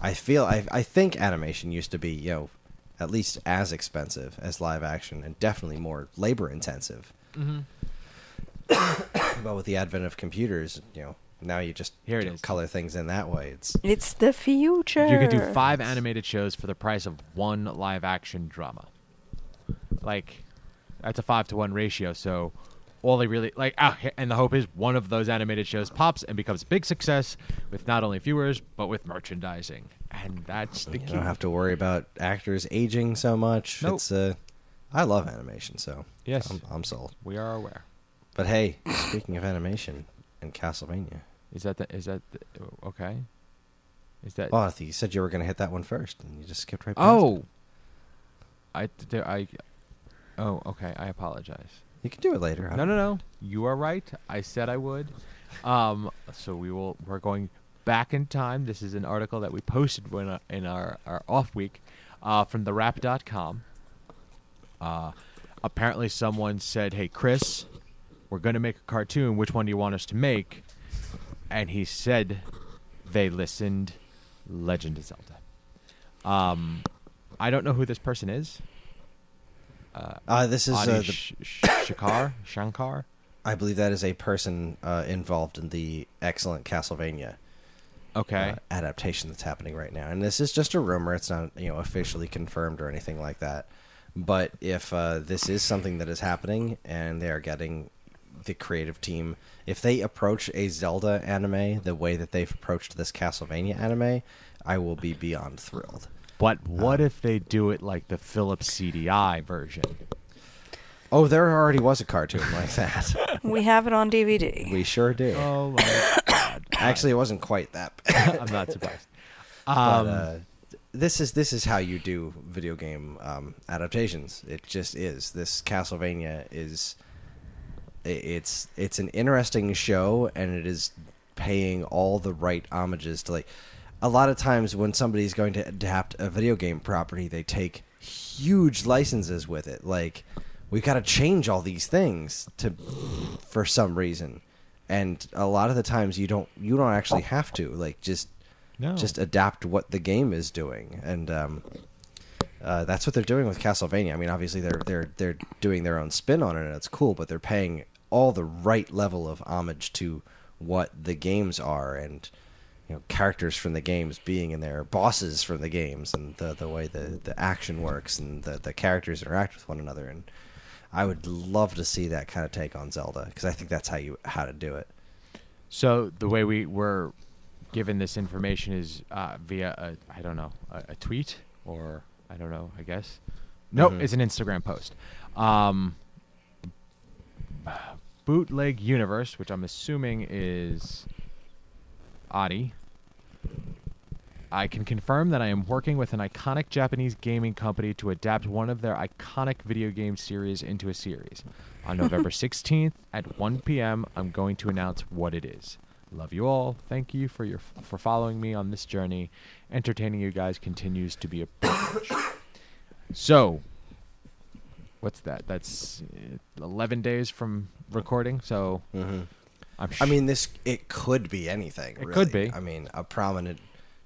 Speaker 8: I feel I I think animation used to be you know, at least as expensive as live action and definitely more labor intensive.
Speaker 6: Mm-hmm.
Speaker 8: but with the advent of computers, you know, now you just
Speaker 6: Here it
Speaker 8: you know,
Speaker 6: is.
Speaker 8: color things in that way. It's
Speaker 7: It's the future.
Speaker 6: You could do five animated shows for the price of one live action drama. Like, that's a five to one ratio. So, all they really like, ah, and the hope is one of those animated shows pops and becomes a big success with not only viewers but with merchandising, and that's the
Speaker 8: you
Speaker 6: key.
Speaker 8: don't have to worry about actors aging so much.
Speaker 6: Nope.
Speaker 8: It's uh, I love animation, so
Speaker 6: Yes.
Speaker 8: I'm, I'm sold.
Speaker 6: we are aware.
Speaker 8: But hey, speaking of animation and Castlevania,
Speaker 6: Is that the, is that the, okay? Is that
Speaker 8: oh, I think you said you were going to hit that one first, and you just skipped right. past
Speaker 6: oh? I there I oh okay. I apologize.
Speaker 8: you can do it later.
Speaker 6: No no no. You are right. I said I would. Um. So we will. We're going back in time. This is an article that we posted when uh, in our our off week, uh, from the Wrap.com. Uh, apparently someone said, "Hey Chris, we're going to make a cartoon. Which one do you want us to make?" And he said, "They listened. Legend of Zelda." Um, I don't know who this person is.
Speaker 8: Uh, this is uh, the,
Speaker 6: Sh- Sh- Shakar, Shankar.
Speaker 8: I believe that is a person uh, involved in the excellent Castlevania
Speaker 6: Okay.
Speaker 8: uh, adaptation that's happening right now. And this is just a rumor; it's not you know officially confirmed or anything like that. But if uh, this is something that is happening and they are getting the creative team, if they approach a Zelda anime the way that they've approached this Castlevania anime, I will be beyond thrilled.
Speaker 6: But what if they do it like the Philips CDI version?
Speaker 8: Oh, there already was a cartoon like that.
Speaker 7: We have it on DVD.
Speaker 8: we sure do.
Speaker 6: Oh my god!
Speaker 8: Actually, it wasn't quite that bad.
Speaker 6: I'm not surprised.
Speaker 8: but
Speaker 6: Um,
Speaker 8: uh, this is this is how you do video game um, adaptations. It just is. This Castlevania is i- it's it's an interesting show, and it is paying all the right homages to like. A lot of times, when somebody's going to adapt a video game property, they take huge licenses with it. Like, we've got to change all these things to for some reason, and a lot of the times you don't you don't actually have to. Like, just
Speaker 6: No.
Speaker 8: just adapt what the game is doing, and um, uh, that's what they're doing with Castlevania. I mean, obviously they're they're they're doing their own spin on it, and it's cool. But they're paying all the right level of homage to what the games are, and you know, characters from the games being in there, bosses from the games, and the the way the the action works, and the the characters interact with one another. And I would love to see that kind of take on Zelda because I think that's how you how to do it.
Speaker 6: So the way we were given this information is uh, via a I don't know a, a tweet or I don't know I guess. Nope,
Speaker 8: Mhm.
Speaker 6: it's an Instagram post. Um, Bootleg Universe, which I'm assuming is Adi. I can confirm that I am working with an iconic Japanese gaming company to adapt one of their iconic video game series into a series. On November 16th at 1 p.m., I'm going to announce what it is. Love you all. Thank you for your for following me on this journey. Entertaining you guys continues to be a privilege. so, what's that? That's uh, 11 days from recording. So,
Speaker 8: Mm-hmm.
Speaker 6: I'm
Speaker 8: I mean, this it could be anything.
Speaker 6: It
Speaker 8: really.
Speaker 6: could be.
Speaker 8: I mean, a prominent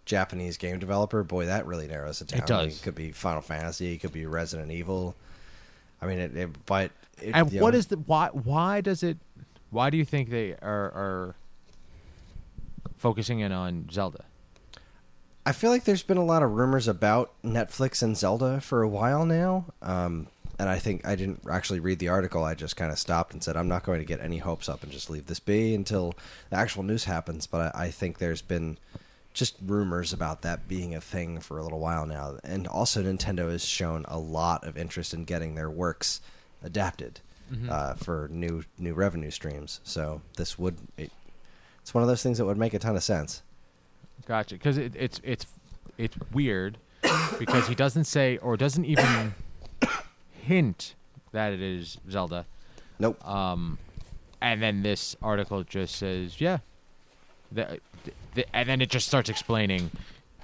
Speaker 8: Japanese game developer. Boy, that really narrows it down.
Speaker 6: It
Speaker 8: I mean,
Speaker 6: does.
Speaker 8: it could be Final Fantasy. It could be Resident Evil. I mean, it. it but it,
Speaker 6: and what
Speaker 8: know,
Speaker 6: is the why? Why does it? Why do you think they are are focusing in on Zelda?
Speaker 8: I feel like there's been a lot of rumors about Netflix and Zelda for a while now. Um, and I think I didn't actually read the article. I just kind of stopped and said, I'm not going to get any hopes up and just leave this be until the actual news happens. But I, I think there's been just rumors about that being a thing for a little while now. And also, Nintendo has shown a lot of interest in getting their works adapted uh, for new new revenue streams. So this would it, it's one of those things that would make a ton of sense.
Speaker 6: Gotcha. Because it, it's it's it's weird because he doesn't say or doesn't even hint that it is Zelda.
Speaker 8: Nope.
Speaker 6: Um, and then this article just says, yeah, the, the, and then it just starts explaining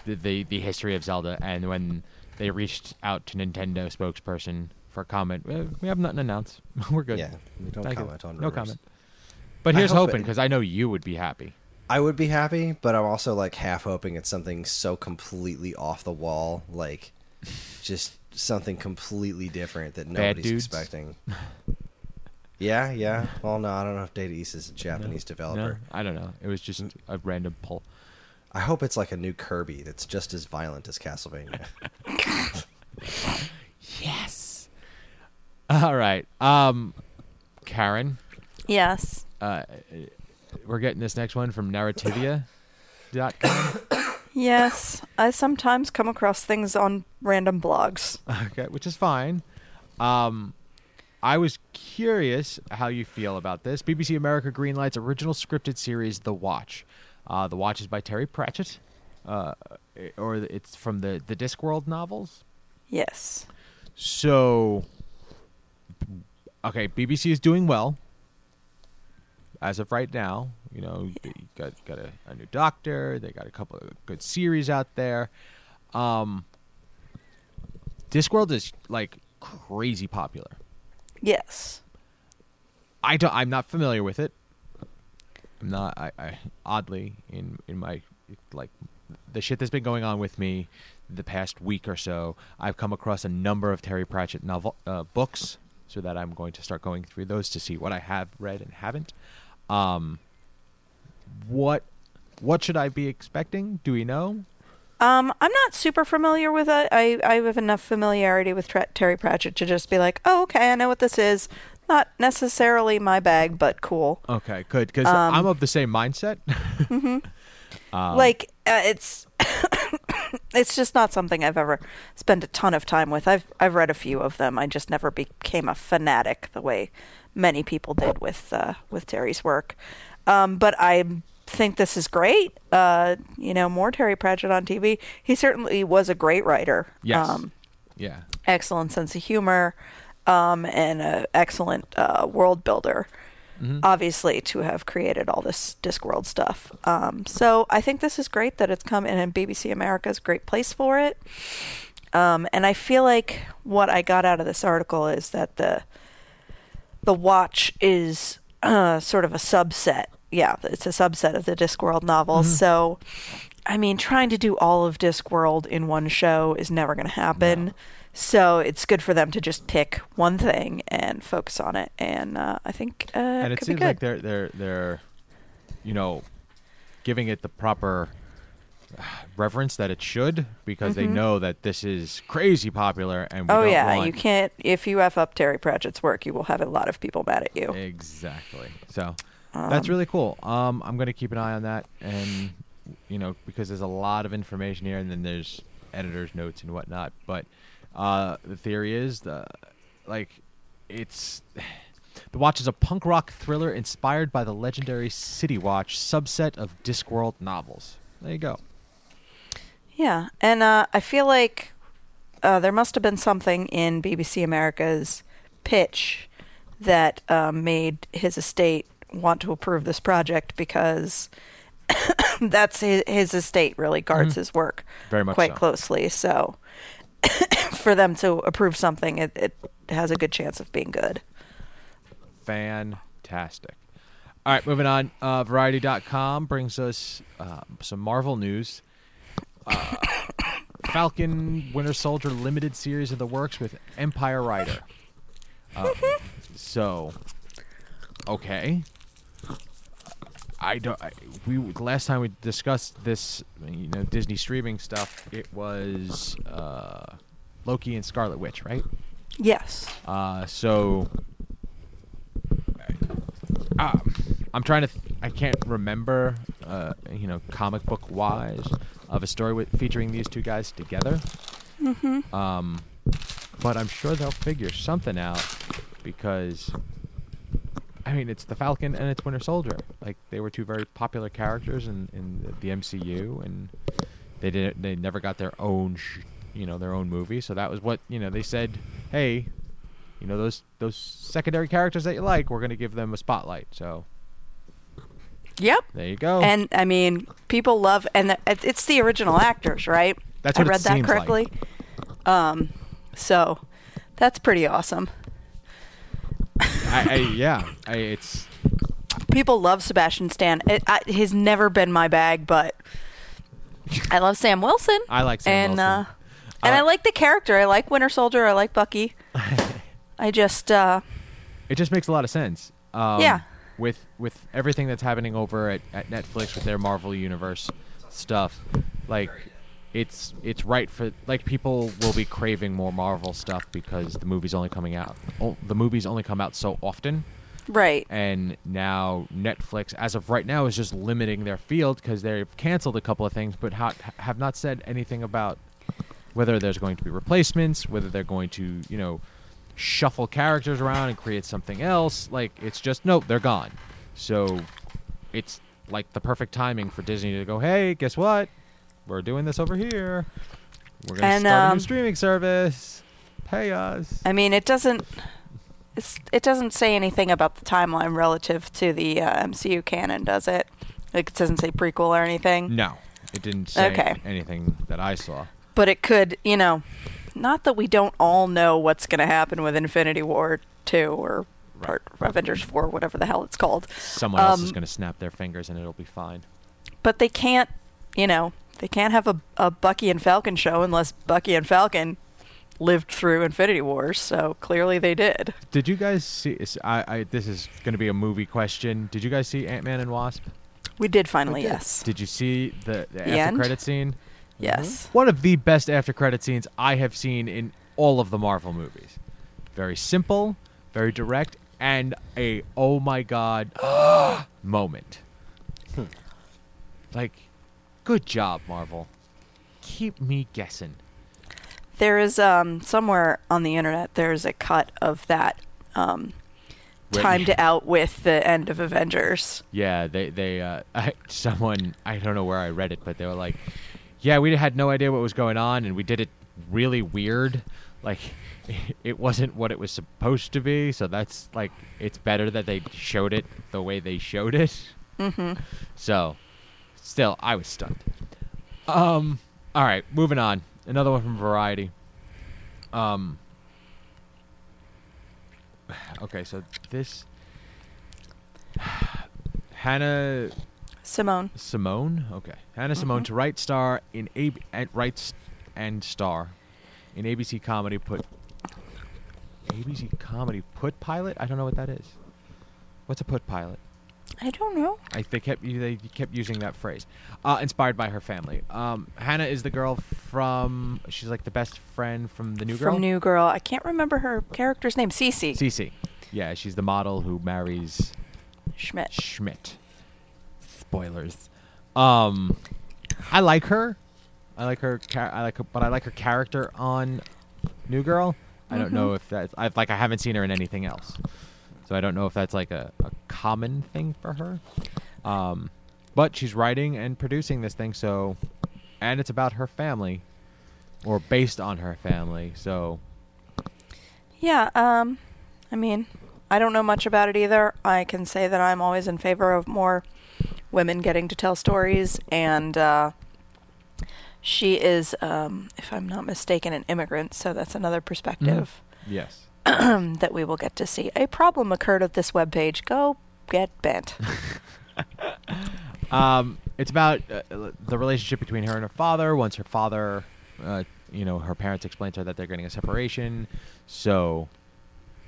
Speaker 6: the, the the history of Zelda. And when they reached out to Nintendo spokesperson for comment, "Eh, we have nothing to announce. We're good.
Speaker 8: Yeah, we don't
Speaker 6: Thank you.
Speaker 8: comment on
Speaker 6: no comment. But here's
Speaker 8: hope
Speaker 6: hoping because I know you would be happy.
Speaker 8: I would be happy, but I'm also like half hoping it's something so completely off the wall, like just something completely different that nobody's
Speaker 6: dudes?
Speaker 8: expecting. Yeah, yeah. Well, no, I don't know if Data East is a Japanese
Speaker 6: No,
Speaker 8: developer.
Speaker 6: I don't know. It was just a random pull.
Speaker 8: I hope it's like a new Kirby that's just as violent as Castlevania.
Speaker 6: Yes. All right. Um, Karen,
Speaker 7: Yes.
Speaker 6: uh, we're getting this next one from narrativia.com.
Speaker 7: Yes. I sometimes come across things on random blogs.
Speaker 6: okay, which is fine. Um, I was curious how you feel about this. BBC America greenlights original scripted series The Watch. Uh, the Watch is by Terry Pratchett, uh, or it's from the the Discworld novels.
Speaker 7: Yes.
Speaker 6: So, okay, BBC is doing well as of right now. You know, they got got a, a new Doctor. They got a couple of good series out there. Um, Discworld is like crazy popular.
Speaker 7: Yes.
Speaker 6: I don't, I'm not familiar with it. I'm not. I, I oddly in in my like the shit that's been going on with me the past week or so. I've come across a number of Terry Pratchett novel uh, books, so that I'm going to start going through those to see what I have read and haven't. Um, what what should I be expecting? Do we know?
Speaker 7: Um, I'm not super familiar with it. I, I have enough familiarity with Tra- Terry Pratchett to just be like, oh, okay, I know what this is. not necessarily my bag, but cool.
Speaker 6: Okay, good because
Speaker 7: Um,
Speaker 6: I'm of the same mindset. Um,
Speaker 7: like uh, it's it's just not something I've ever spent a ton of time with. I've I've read a few of them. I just never became a fanatic the way many people did with uh, with Terry's work. Um, but I think this is great. Uh, you know, more Terry Pratchett on TV. He certainly was a great writer.
Speaker 6: yes,
Speaker 7: Um,
Speaker 6: yeah,
Speaker 7: excellent sense of humor, um, and an excellent uh, world builder. Obviously, to have created all this Discworld stuff. Um, so I think this is great that it's come, in, and BBC America is a great place for it. Um, and I feel like what I got out of this article is that the the watch is uh, sort of a subset. Yeah, it's a subset of the Discworld novels. So, I mean, trying to do all of Discworld in one show is never going to happen. So it's good for them to just pick one thing and focus on it. And uh, I think uh,
Speaker 6: and
Speaker 7: it
Speaker 6: it
Speaker 7: could be
Speaker 6: seems like they're they're they're, you know, giving it the proper reverence that it should because they know that this is crazy popular and we
Speaker 7: Mm-hmm. oh yeah,
Speaker 6: want
Speaker 7: you can't. If you f up Terry Pratchett's work, you will have a lot of people mad at you.
Speaker 6: Exactly. So that's really cool. Um, I'm going to keep an eye on that, and you know, because there's a lot of information here, and then there's editor's notes and whatnot. But uh, the theory is the like it's the watch is a punk rock thriller inspired by the legendary City Watch subset of Discworld novels. There you go.
Speaker 7: Yeah, and uh, I feel like uh, there must have been something in BBC America's pitch that uh, made his estate want to approve this project because that's his, his estate really guards his work
Speaker 6: Mm-hmm. Very much
Speaker 7: quite
Speaker 6: so.
Speaker 7: closely. So for them to approve something, it, it has a good chance of being good.
Speaker 6: Fantastic. All right, moving on. Uh, Variety.com brings us uh, some Marvel news. Uh, Falcon Winter Soldier limited series of the works with Empire Rider. Uh, so, okay. I don't. I, we last time we discussed this, you know, Disney streaming stuff. It was uh, Loki and Scarlet Witch, right?
Speaker 7: Yes.
Speaker 6: Uh, so um, I'm trying to. Th- I can't remember, uh, you know, comic book wise, of a story with featuring these two guys together. Mm-hmm. Um, but I'm sure they'll figure something out because. I mean, it's the Falcon and it's Winter Soldier. Like they were two very popular characters in, in the MCU, and they didn't. They never got their own, sh- you know, their own movie. So that was what you know. They said, "Hey, you know those those secondary characters that you like, we're going to give them a spotlight." So
Speaker 7: Yep.
Speaker 6: there you go.
Speaker 7: And I mean, people love, and it- it's the original actors, right?
Speaker 6: That's
Speaker 7: I
Speaker 6: what it
Speaker 7: read that
Speaker 6: seems like.
Speaker 7: correctly. Um, so that's pretty awesome.
Speaker 6: I, I, yeah, I, it's
Speaker 7: People love Sebastian Stan. It, I, he's never been my bag, but I love Sam Wilson.
Speaker 6: I like Sam
Speaker 7: and,
Speaker 6: Wilson.
Speaker 7: Uh, and
Speaker 6: Uh,
Speaker 7: I like the character. I like Winter Soldier. I like Bucky. I just, uh,
Speaker 6: it just makes a lot of sense. Um,
Speaker 7: Yeah.
Speaker 6: With with everything that's happening over at, at Netflix with their Marvel Universe stuff, like it's it's right for like people will be craving more Marvel stuff because the movie's only coming out. Oh, the movies only come out so often.
Speaker 7: right.
Speaker 6: and now Netflix, as of right now, is just limiting their field because they've canceled a couple of things, but ha- have not said anything about whether there's going to be replacements, whether they're going to, you know, shuffle characters around and create something else. Like it's just nope, they're gone. So it's like the perfect timing for Disney to go, hey, guess what? We're doing this over here. We're gonna
Speaker 7: And,
Speaker 6: start a
Speaker 7: um,
Speaker 6: new streaming service. Pay us.
Speaker 7: I mean, it doesn't. It's, it doesn't say anything about the timeline relative to the uh, MCU canon, does it? Like it doesn't say prequel or anything.
Speaker 6: No, it didn't say
Speaker 7: Okay.
Speaker 6: anything that I saw.
Speaker 7: But it could, you know, not that we don't all know what's going to happen with Infinity War 2 or part Avengers 4, whatever the hell it's called.
Speaker 6: Someone else is
Speaker 7: Um,
Speaker 6: going to snap their fingers and it'll be fine.
Speaker 7: But they can't, you know, they can't have a, a Bucky and Falcon show unless Bucky and Falcon lived through Infinity Wars. So clearly they did.
Speaker 6: Did you guys see? is- I, I this is going to be a movie question. Did you guys see Ant Man and Wasp?
Speaker 7: We did finally, yes.
Speaker 6: Did you see the, the, after
Speaker 7: end?
Speaker 6: credit scene?
Speaker 7: Yes.
Speaker 6: One of the best after credit scenes I have seen in all of the Marvel movies. Very simple, very direct, and a oh my god moment. Like, good job, Marvel. Keep me guessing.
Speaker 7: There is um somewhere on the internet there's a cut of that um
Speaker 6: Where-
Speaker 7: timed out with the end of Avengers.
Speaker 6: Yeah, they they uh, I, someone I don't know where I read it, but they were like, "Yeah, we had no idea what was going on, and we did it really weird. Like, it wasn't what it was supposed to be. So that's like, it's better that they showed it the way they showed it.
Speaker 7: Mm-hmm.
Speaker 6: So, still, I was stunned. Um, all right, moving on. Another one from Variety. Um. Okay, so this Hannah
Speaker 7: Simone.
Speaker 6: Simone. Okay, Hannah Simone to write star in A at writes and star in ABC comedy put ABC comedy put pilot. I don't know what that is. What's a put pilot?
Speaker 7: I don't know.
Speaker 6: I they kept they kept using that phrase. Uh, inspired by her family. Um, Hannah is the girl from. She's like the best friend from the new girl.
Speaker 7: From New Girl. I can't remember her character's name. Cece
Speaker 6: Cece. Yeah, she's the model who marries
Speaker 7: Schmidt.
Speaker 6: Schmidt. Spoilers. Um, I like her. I like her. I like her, but I like her character on New Girl. I don't know if that's. I like. I haven't seen her in anything else, so I don't know if that's like a, a common thing for her. Um, but she's writing and producing this thing, so, and it's about her family, or based on her family. So
Speaker 7: Yeah, um, I mean, I don't know much about it either. I can say that I'm always in favor of more women getting to tell stories, and uh, she is, um, if I'm not mistaken, an immigrant, so that's another perspective
Speaker 6: yes,
Speaker 7: that we will get to see. A problem occurred at this webpage. Go get bent.
Speaker 6: Um, it's about uh, the relationship between her and her father. Once her father, uh, you know, her parents explain to her that they're getting a separation, so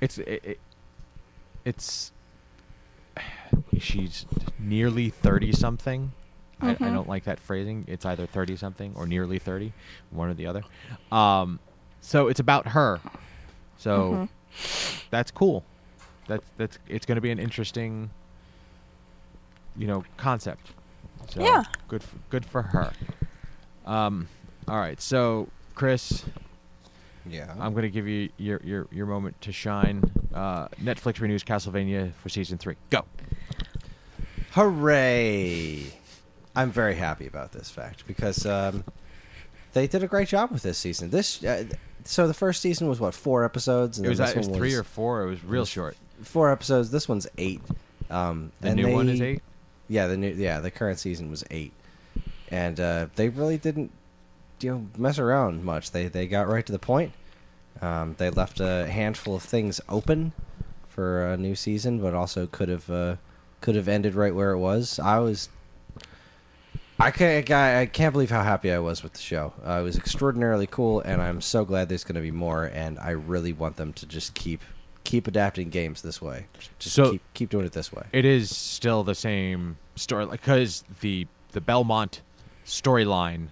Speaker 6: it's it, it, it's she's nearly thirty something. I, I
Speaker 7: Mhm.
Speaker 6: don't like that phrasing. It's either thirty something or nearly thirty, one or the other. Um, so it's about her. So that's cool. That's that's it's going to be an interesting, you know, concept. So
Speaker 7: Yeah.
Speaker 6: Good. For, good for her. Um. All right. So Chris,
Speaker 8: Yeah.
Speaker 6: I'm going to give you your your your moment to shine. Uh, Netflix renews Castlevania for season three. Go.
Speaker 8: Hooray! I'm very happy about this fact because um, they did a great job with this season. This uh, so the first season was what four episodes, and
Speaker 6: It was,
Speaker 8: then
Speaker 6: uh,
Speaker 8: this
Speaker 6: it was three or four. It was real
Speaker 8: was
Speaker 6: short.
Speaker 8: four episodes. This one's eight. Um,
Speaker 6: The
Speaker 8: and
Speaker 6: new one is eight.
Speaker 8: Yeah, the new yeah the current season was eight, and uh, they really didn't you know mess around much. They they got right to the point. Um, they left a handful of things open for a new season, but also could have uh, could have ended right where it was. I was. I can't, I can't believe how happy I was with the show. Uh, it was extraordinarily cool, and I'm so glad there's going to be more. And I really want them to just keep keep adapting games this way. Just
Speaker 6: So-
Speaker 8: keep keep doing it this way.
Speaker 6: It is still the same story because the the Belmont storyline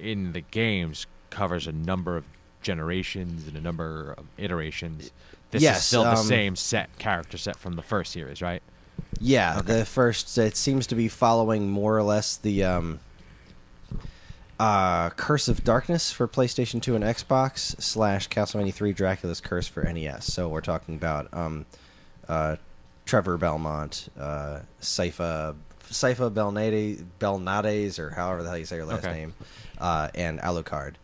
Speaker 6: in the games covers a number of generations and a number of iterations. This is
Speaker 8: Yes,
Speaker 6: still the
Speaker 8: um,
Speaker 6: same set character set from the first series, right?
Speaker 8: Yeah, the first it seems to be following more or less the um, uh, Curse of Darkness for PlayStation 2 and Xbox slash Castlevania 3 Dracula's Curse for NES. So we're talking about um, uh, Trevor Belmont, uh, Sypha Sypha Belnades, Belnades, or however the hell you say your last
Speaker 6: Okay.
Speaker 8: name, uh, and Alucard.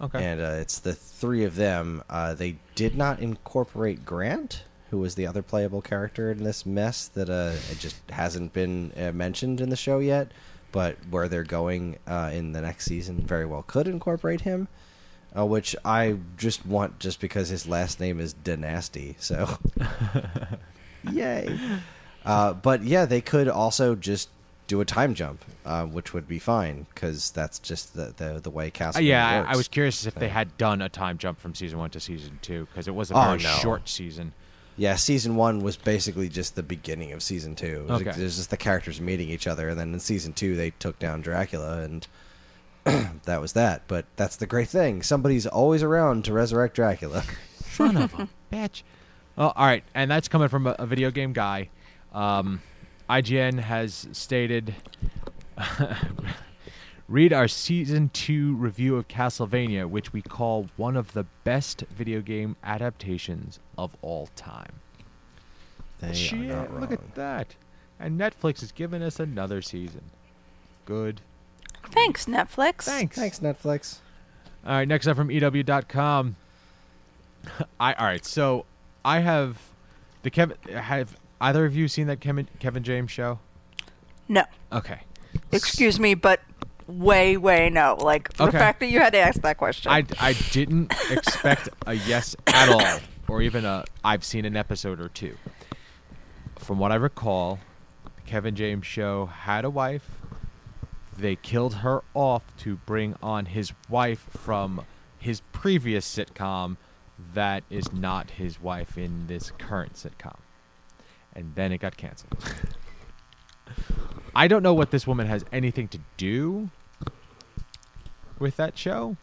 Speaker 6: Okay.
Speaker 8: And uh, it's the three of them. Uh, they did not incorporate Grant, who was the other playable character in this mess that uh, it just hasn't been uh, mentioned in the show yet. But where they're going uh, in the next season, very well could incorporate him. Uh, which I just want just because his last name is Danasty. So, yay! Uh, but yeah, they could also just do a time jump, uh, which would be fine because that's just the the, the way Castlevania
Speaker 6: Uh, yeah. I, I was curious if they had done a time jump from season one to season two because it was a
Speaker 8: Oh,
Speaker 6: very
Speaker 8: no.
Speaker 6: short season.
Speaker 8: Yeah, season one was basically just the beginning of season two. It was,
Speaker 6: Okay.
Speaker 8: it was just the characters meeting each other, and then in season two they took down Dracula, and that was that. But that's the great thing: somebody's always around to resurrect Dracula.
Speaker 6: Son of a bitch. Well, all right, and that's coming from a, a video game guy. Um, IGN has stated, read our season two review of Castlevania, which we call one of the best video game adaptations of all time.
Speaker 8: They
Speaker 6: Shit,
Speaker 8: are not wrong.
Speaker 6: look at that! And Netflix has given us another season. Good.
Speaker 7: Thanks, Netflix.
Speaker 6: Thanks.
Speaker 8: Thanks, Netflix.
Speaker 6: All right, next up from EW.com. I all right, so I have the Kevin. Have either of you seen that Kevin Kevin James show?
Speaker 7: No.
Speaker 6: Okay.
Speaker 7: Excuse me, but way, way no. Like the
Speaker 6: Okay.
Speaker 7: fact that you had to ask that question.
Speaker 6: I, I didn't expect a yes at all, or even a I've seen an episode or two. From what I recall, the Kevin James show had a wife. They killed her off to bring on his wife from his previous sitcom that is not his wife in this current sitcom. And then it got canceled. I don't know what this woman has anything to do with that show.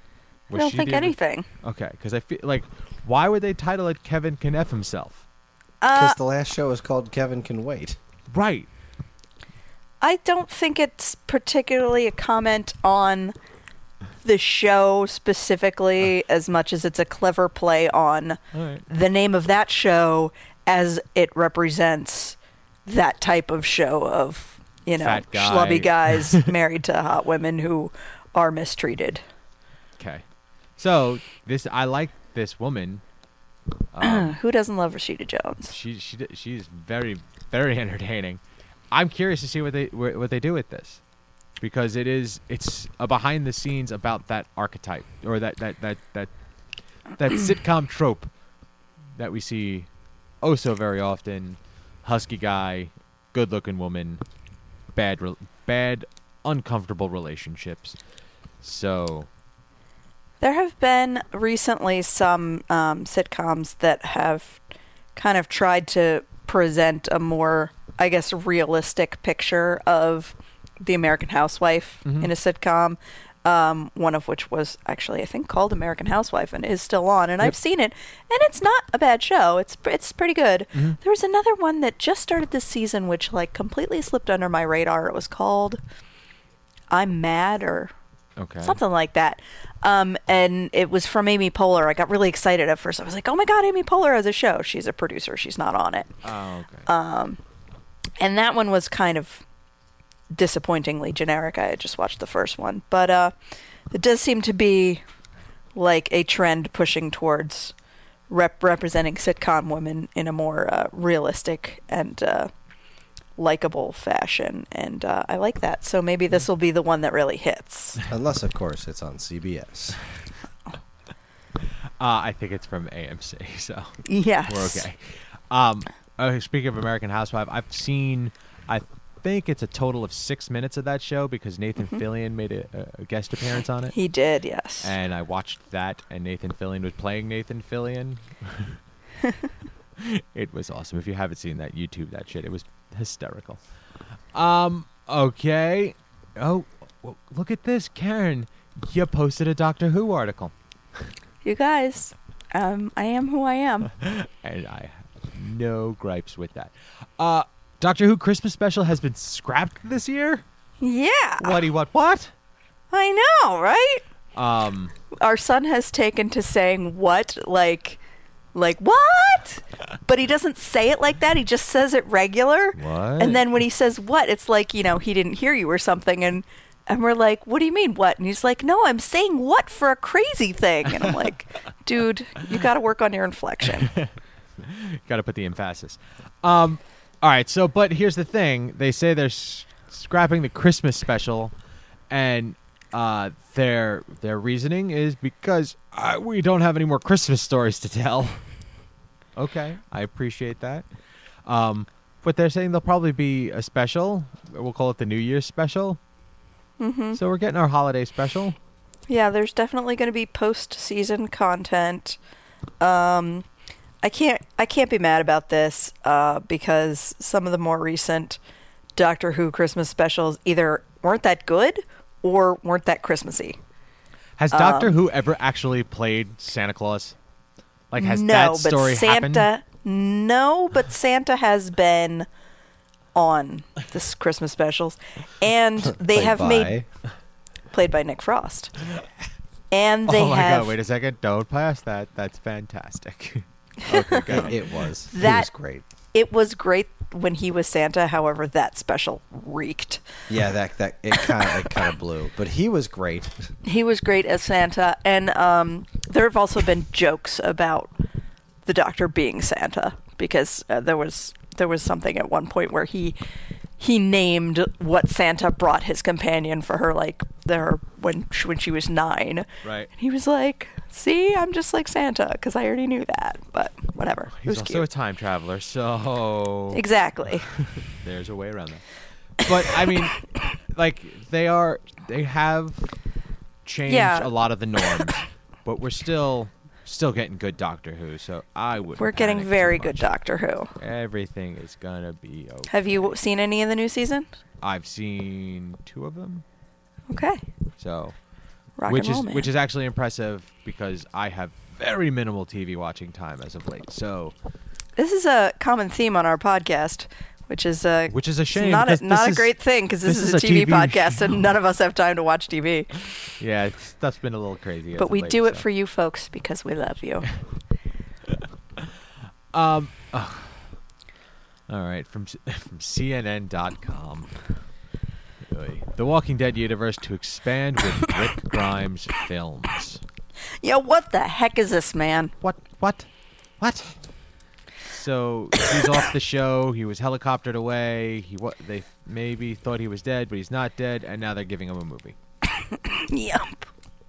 Speaker 7: I don't
Speaker 6: she
Speaker 7: think
Speaker 6: the-
Speaker 7: anything.
Speaker 6: Okay, because I feel like, why would they title it Kevin Can F himself?
Speaker 7: Uh,
Speaker 8: Because the last show is called Kevin Can Wait.
Speaker 6: Right.
Speaker 7: I don't think it's particularly a comment on the show specifically as much as it's a clever play on
Speaker 6: All right.
Speaker 7: the name of that show as it represents that type of show of, you know,
Speaker 6: Fat guy.
Speaker 7: schlubby guys married to hot women who are mistreated.
Speaker 6: Okay. So this, I like this woman. Um,
Speaker 7: Who doesn't love Rashida Jones?
Speaker 6: she she she's very very entertaining. I'm curious to see what they what they do with this, because it is it's a behind the scenes about that archetype or that that that that that sitcom trope that we see oh so very often: husky guy, good looking woman, bad re- bad uncomfortable relationships. So
Speaker 7: There have been recently some um, sitcoms that have kind of tried to present a more, I guess, realistic picture of the American housewife in a sitcom. Um, one of which was actually, I think, called American Housewife and is still on. And I've seen it, and it's not a bad show. It's it's pretty good. There was another one that just started this season, which like completely slipped under my radar. It was called "I'm Mad" or
Speaker 6: okay,
Speaker 7: something like that. Um, and it was from Amy Poehler. I got really excited at first. I was like, "Oh my god, Amy Poehler has a show." She's a producer. She's not on it.
Speaker 6: oh okay.
Speaker 7: And that one was kind of disappointingly generic. I had just watched the first one, but uh, it does seem to be like a trend pushing towards rep- representing sitcom women in a more uh, realistic and uh, likable fashion, and uh, I like that. So maybe this will be the one that really hits.
Speaker 8: Unless, of course, it's on CBS.
Speaker 6: Uh, I think it's from AMC, so
Speaker 7: Yes,
Speaker 6: we're okay. Um, uh, speaking of American Housewife, I've seen, I think it's a total of six minutes of that show because Nathan Fillion made a, a guest appearance on it,
Speaker 7: He did, yes.
Speaker 6: and I watched that, and Nathan Fillion was playing Nathan Fillion. it was awesome. If you haven't seen that, YouTube that shit. It was hysterical. Um. Okay. Oh, w- look at this, Karen. You posted a Doctor Who article.
Speaker 7: you guys, um, I am who I am.
Speaker 6: and I have no gripes with that. Uh, Doctor Who Christmas special has been scrapped this year.
Speaker 7: yeah,
Speaker 6: Whatty what what?
Speaker 7: I know, right?
Speaker 6: Um,
Speaker 7: Our son has taken to saying what, like, like what? But he doesn't say it like that. He just says it regular.
Speaker 6: What?
Speaker 7: And then when he says what, it's like you know he didn't hear you or something, and and we're like, what do you mean what? And he's like, no, I'm saying what for a crazy thing. And I'm like, dude, you got to work on your inflection.
Speaker 6: got to put the emphasis. Um, all right. So, but here's the thing: they say they're s- scrapping the Christmas special, and uh, their their reasoning is because uh, we don't have any more Christmas stories to tell. okay, I appreciate that. Um, but they're saying there'll probably be a special. We'll call it the New Year's special. Mm-hmm. So we're getting our holiday special.
Speaker 7: Yeah, there's definitely going to be post-season content. Um, I can't I can't be mad about this uh, because some of the more recent Doctor Who Christmas specials either weren't that good or weren't that Christmassy.
Speaker 6: Has Doctor Who ever actually played Santa Claus? Like, has
Speaker 7: no,
Speaker 6: that
Speaker 7: but
Speaker 6: story
Speaker 7: Santa
Speaker 6: happened?
Speaker 7: No, but Santa has been on this Christmas specials, and they have
Speaker 8: by-
Speaker 7: made played by Nick Frost, and they
Speaker 6: oh my
Speaker 7: have
Speaker 6: god! Wait a second. Don't pass that. That's fantastic. okay.
Speaker 8: It, was. it
Speaker 7: That-
Speaker 8: was great.
Speaker 7: it was great when he was Santa. However, that special reeked.
Speaker 8: Yeah, that that it kind of it kind of blew, but he was great.
Speaker 7: He was great as Santa, and um, there have also been jokes about the Doctor being Santa because uh, there was there was something at one point where he he named what Santa brought his companion for her like there when she, when she was nine.
Speaker 6: Right.
Speaker 7: And he was like, "See, I'm just like Santa because I already knew that." But whatever.
Speaker 6: He's
Speaker 7: was
Speaker 6: also
Speaker 7: cute.
Speaker 6: a time traveler, so
Speaker 7: exactly.
Speaker 6: there's a way around that. But I mean, like they are, they have changed
Speaker 7: Yeah.
Speaker 6: a lot of the norms, but we're still still getting good Doctor Who. So I would.
Speaker 7: We're getting very good Doctor Who.
Speaker 6: Everything is gonna be okay.
Speaker 7: Have you seen any of the new season?
Speaker 6: I've seen two of them,
Speaker 7: Okay.
Speaker 6: so
Speaker 7: Rock
Speaker 6: which
Speaker 7: and
Speaker 6: is
Speaker 7: man.
Speaker 6: which is actually impressive because I have very minimal TV watching time as of late. So
Speaker 7: This is a common theme on our podcast, which is uh,
Speaker 6: Which is a shame,
Speaker 7: Not a not a
Speaker 6: is-
Speaker 7: great thing because this,
Speaker 6: this
Speaker 7: is, a
Speaker 6: a
Speaker 7: TV,
Speaker 6: TV
Speaker 7: podcast and none of us have time to watch TV.
Speaker 6: yeah, it's, stuff's been a little crazy.
Speaker 7: But we
Speaker 6: late,
Speaker 7: do it
Speaker 6: so.
Speaker 7: for you folks because we love you.
Speaker 6: Um. ugh. All right, from from CNN.com. Oy. The Walking Dead universe to expand with Rick Grimes films.
Speaker 7: yeah, what the heck is this, man?
Speaker 6: What? What? What? So he's off the show. He was helicoptered away. He what? They maybe thought he was dead, but he's not dead, and now they're giving him a movie.
Speaker 7: Yep.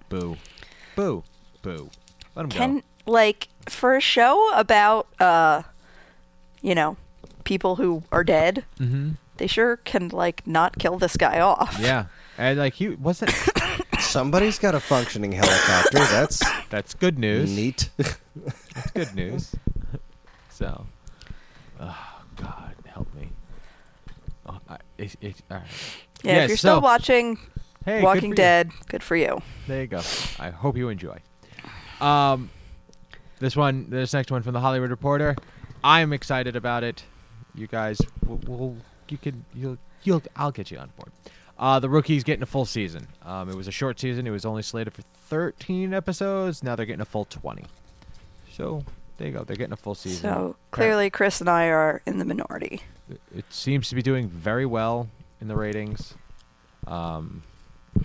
Speaker 6: Boo, boo, boo. Let him
Speaker 7: Can
Speaker 6: go.
Speaker 7: like for a show about uh, you know, people who are dead,
Speaker 6: Mm-hmm.
Speaker 7: They sure can like not kill this guy off.
Speaker 6: Yeah, and like he was that.
Speaker 8: Somebody's got a functioning helicopter. That's
Speaker 6: That's good news.
Speaker 8: neat.
Speaker 6: That's good news. so, oh God, help me. Oh, I, it, it, all right.
Speaker 7: Yeah,
Speaker 6: Yes,
Speaker 7: if you're still watching
Speaker 6: Hey, good
Speaker 7: Walking
Speaker 6: you.
Speaker 7: Dead, good for you.
Speaker 6: There you go. I hope you enjoy. Um, this one, this next one from the Hollywood Reporter. I'm excited about it. You guys, will will you can, you'll, you'll, I'll get you on board. Uh, the rookie's getting a full season. Um, it was a short season. It was only slated for 13 episodes. Now they're getting a full 20. So there you go. They're getting a full season.
Speaker 7: So clearly, Chris and I are in the minority.
Speaker 6: It- it seems to be doing very well in the ratings. Um,
Speaker 7: I,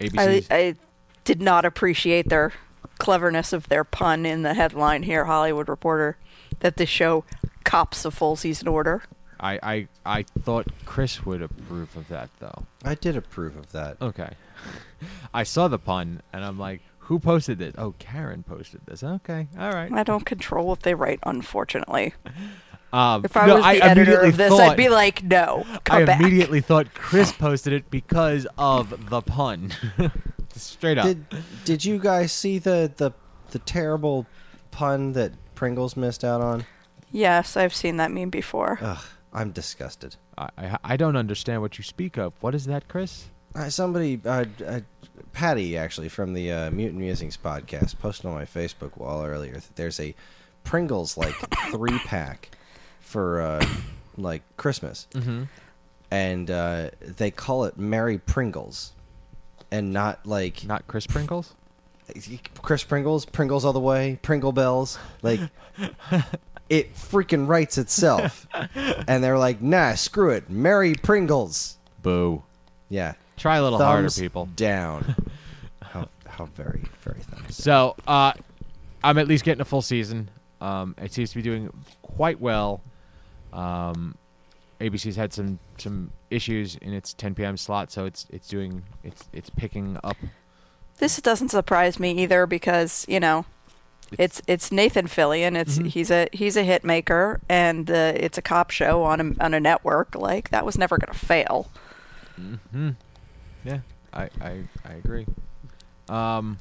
Speaker 6: ABC's
Speaker 7: I did not appreciate their cleverness of their pun in the headline here, Hollywood Reporter, that the show cops a full season order.
Speaker 6: I, I I thought Chris would approve of that though.
Speaker 8: I did approve of that.
Speaker 6: Okay. I saw the pun and I'm like, who posted this? Oh, Karen posted this. Okay, all right.
Speaker 7: I don't control what they write, unfortunately.
Speaker 6: Um,
Speaker 7: If I
Speaker 6: no,
Speaker 7: was the editor of this,
Speaker 6: thought,
Speaker 7: I'd be like, no, come
Speaker 6: I
Speaker 7: back.
Speaker 6: immediately thought Chris posted it because of the pun. Straight up.
Speaker 8: Did Did you guys see the the the terrible pun that Pringles missed out on?
Speaker 7: Yes, I've seen that meme before.
Speaker 8: Ugh, I'm disgusted.
Speaker 6: I, I I don't understand what you speak of. What is that, Chris?
Speaker 8: Uh, somebody, uh, uh, Patty, actually from the uh, Mutant Musings podcast, posted on my Facebook wall earlier that there's a Pringles like three pack for uh, like Christmas,
Speaker 6: Mm-hmm.
Speaker 8: and uh, they call it Merry Pringles, and not like
Speaker 6: Not Chris Pringles.
Speaker 8: Chris Pringles, Pringles all the way, Pringle Bells, like. It freaking writes itself, and they're like, "Nah, screw it, Merry Pringles."
Speaker 6: Boo.
Speaker 8: Yeah,
Speaker 6: Try a little harder, people.
Speaker 8: Down. how how very very thumbs.
Speaker 6: So, uh, I'm at least getting a full season. Um, it seems to be doing quite well. Um, ABC's had some some issues in its 10 p.m. slot, so it's it's doing it's it's picking up.
Speaker 7: This doesn't surprise me either because you know, it's it's Nathan Fillion. It's
Speaker 6: Mhm.
Speaker 7: he's a he's a hit maker, and uh, it's a cop show on a on a network. Like that was never gonna fail.
Speaker 6: hmm Yeah, I I I agree. Um,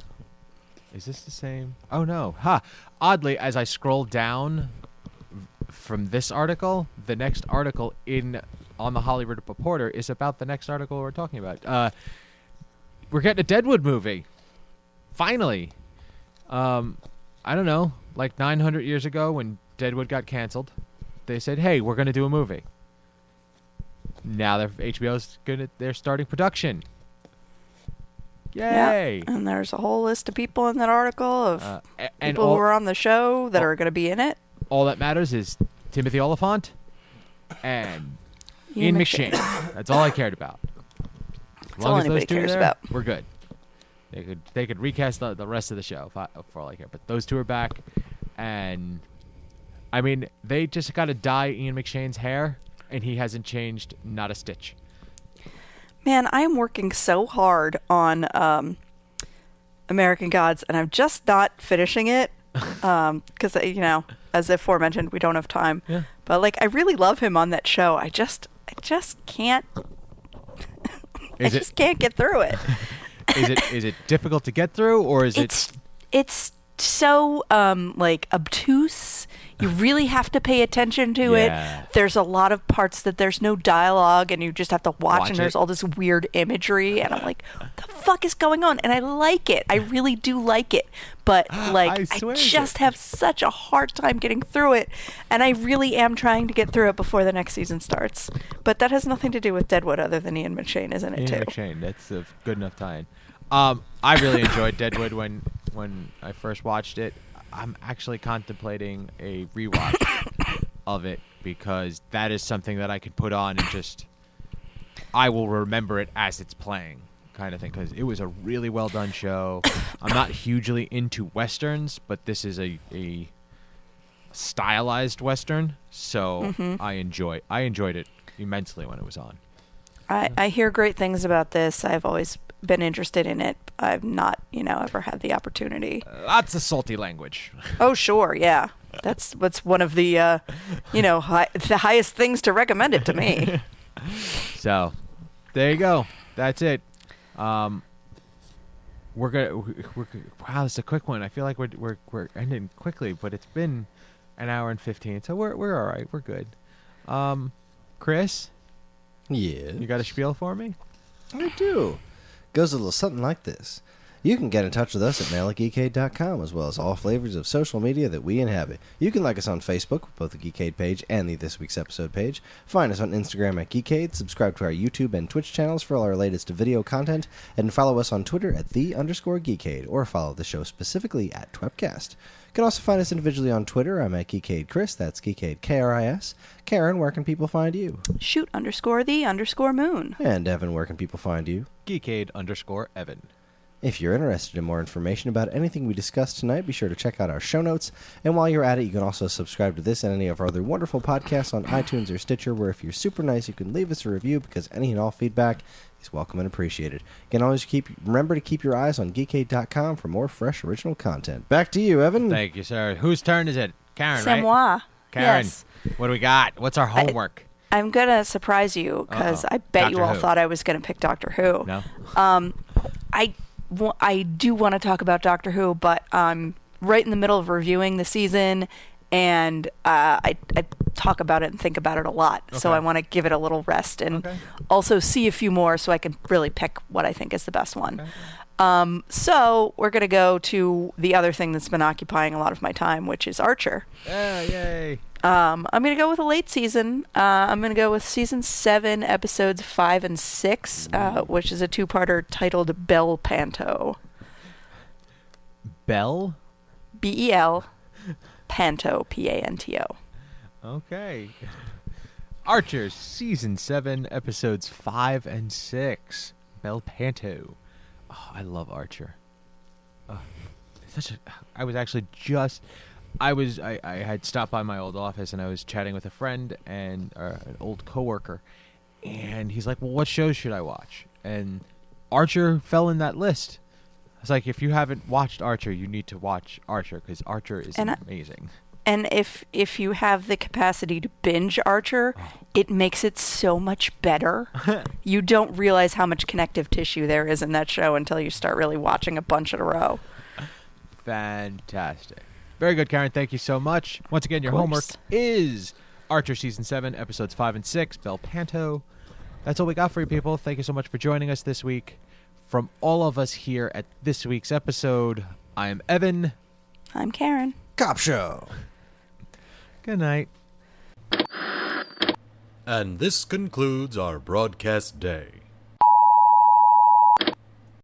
Speaker 6: is this the same? Oh no! Ha! Oddly, as I scroll down from this article, the next article in on the Hollywood Reporter is about the next article we're talking about. Uh, we're getting a Deadwood movie. Finally. Um, I don't know, like 900 years ago when Deadwood got canceled. They said, "Hey, we're going to do a movie." Now they're HBO's gonna they're starting production. Yay!
Speaker 7: And there's a whole list of people in that article of
Speaker 6: Uh, a- and
Speaker 7: people
Speaker 6: all,
Speaker 7: who are on the show that
Speaker 6: all-
Speaker 7: are going to be in it.
Speaker 6: all that matters is Timothy Olyphant and Ian McShane. That's all I cared about. As
Speaker 7: That's all
Speaker 6: long as those
Speaker 7: anybody
Speaker 6: two are
Speaker 7: cares
Speaker 6: there,
Speaker 7: about.
Speaker 6: we're good. They could they could recast the, the rest of the show I, for all I care. But those two are back, and I mean they just got to dye Ian McShane's hair, and he hasn't changed not a stitch.
Speaker 7: Man, I am working so hard on um, American Gods, and I'm just not finishing it because you know, as aforementioned, we don't have time.
Speaker 6: Yeah.
Speaker 7: But like, I really love him on that show. I just, I just can't. I
Speaker 6: it
Speaker 7: just can't get through it.
Speaker 6: is it is it difficult to get through, or is
Speaker 7: it's
Speaker 6: it
Speaker 7: it's so um like obtuse you really have to pay attention to
Speaker 6: Yeah.
Speaker 7: it there's a lot of parts that there's no dialogue and you just have to watch,
Speaker 6: Watch
Speaker 7: and there's
Speaker 6: it.
Speaker 7: all this weird imagery and i'm like what the fuck is going on and i like it i really do like it but like
Speaker 6: I
Speaker 7: i, just have such a hard time getting through it and i really am trying to get through it before the next season starts but that has nothing to do with deadwood other than ian mcshane is in it
Speaker 6: Ian
Speaker 7: too
Speaker 6: McShane. That's a good enough tie-in. Um, I really enjoyed Deadwood when when I first watched it. I'm actually contemplating a rewatch of it because that is something that I could put on and just I will remember it as it's playing, kind of thing. Because it was a really well done show. I'm not hugely into westerns, but this is a a stylized western, so mm-hmm. I enjoy I enjoyed it immensely when it was on.
Speaker 7: I, I hear great things about this. I've always been interested in it. I've not, you know, ever had the opportunity.
Speaker 6: Lots of salty language.
Speaker 7: Oh, sure, yeah. That's what's one of the, uh, you know, hi- the highest things to recommend it to me.
Speaker 6: So, there you go. That's it. Um, we're gonna. We're, wow, this is a quick one. I feel like we're we're we're ending quickly, but it's been an hour and fifteen, so we're we're all right. We're good. Um, Chris,
Speaker 8: Yeah.
Speaker 6: you got a spiel for me?
Speaker 8: I do. Goes a little something like this. You can get in touch with us at mail at geekade.com as well as all flavors of social media that we inhabit. You can like us on Facebook, both the Geekade page and the This Week's Episode page. Find us on Instagram at Geekade, subscribe to our YouTube and Twitch channels for all our latest video content, and follow us on Twitter at the underscore Geekade, or follow the show specifically at Twepcast. You can also find us individually on Twitter. I'm at Geekade Chris, that's Geekade K-R-I-S. Karen, where can people find you?
Speaker 7: Shoot underscore the underscore moon.
Speaker 8: And Evan, where can people find you?
Speaker 6: Geekade underscore Evan.
Speaker 8: If you're interested in more information about anything we discussed tonight, be sure to check out our show notes. And while you're at it, you can also subscribe to this and any of our other wonderful podcasts on iTunes or Stitcher, where if you're super nice, you can leave us a review because any and all feedback is welcome and appreciated. You can always keep remember to keep your eyes on geekade.com for more fresh original content. Back to you, Evan.
Speaker 6: Thank you, sir. Whose turn is it? Karen,
Speaker 7: C'est
Speaker 6: right?
Speaker 7: moi.
Speaker 6: Karen,
Speaker 7: Yes.
Speaker 6: what do we got? What's our homework?
Speaker 7: I'm going to surprise you because I bet you all
Speaker 6: Who.
Speaker 7: thought I was going to pick Doctor Who.
Speaker 6: no.
Speaker 7: Um, I, I do want to talk about Doctor Who, but I'm right in the middle of reviewing the season, and uh, I, I talk about it and think about it a lot. So I want to give it a little rest and
Speaker 6: Okay.
Speaker 7: also see a few more so I can really pick what I think is the best one. Um, so we're going to go to the other thing that's been occupying a lot of my time, which is Archer.
Speaker 6: Yeah, yay.
Speaker 7: Um, I'm going to go with a late season. Uh, I'm going to go with season seven, episodes five and six, uh, which is a two-parter titled Bel Panto.
Speaker 6: Bel.
Speaker 7: B E L Panto P A N T O.
Speaker 6: Okay. Archer, season seven, episodes five and six. Bel Panto. Oh, I love Archer. Oh, such a. I was actually just. I was. I, I had stopped by my old office and I was chatting with a friend and uh, an old coworker, and he's like, "Well, what shows should I watch?" And Archer fell in that list. I was like, "If you haven't watched Archer, you need to watch Archer because Archer is
Speaker 7: And I-
Speaker 6: amazing."
Speaker 7: And if if you have the capacity to binge Archer, oh. it makes it so much better. you don't realize how much connective tissue there is in that show until you start really watching a bunch in a row.
Speaker 6: Fantastic. Very good, Karen. Thank you so much. Once again, your homework is Archer Season 7, Episodes 5 and 6, Bel Panto. That's all we got for you, people. Thank you so much for joining us this week. From all of us here at this week's episode, I am Evan.
Speaker 7: I'm Karen.
Speaker 8: Cop Show.
Speaker 6: Good night.
Speaker 1: And this concludes our broadcast day.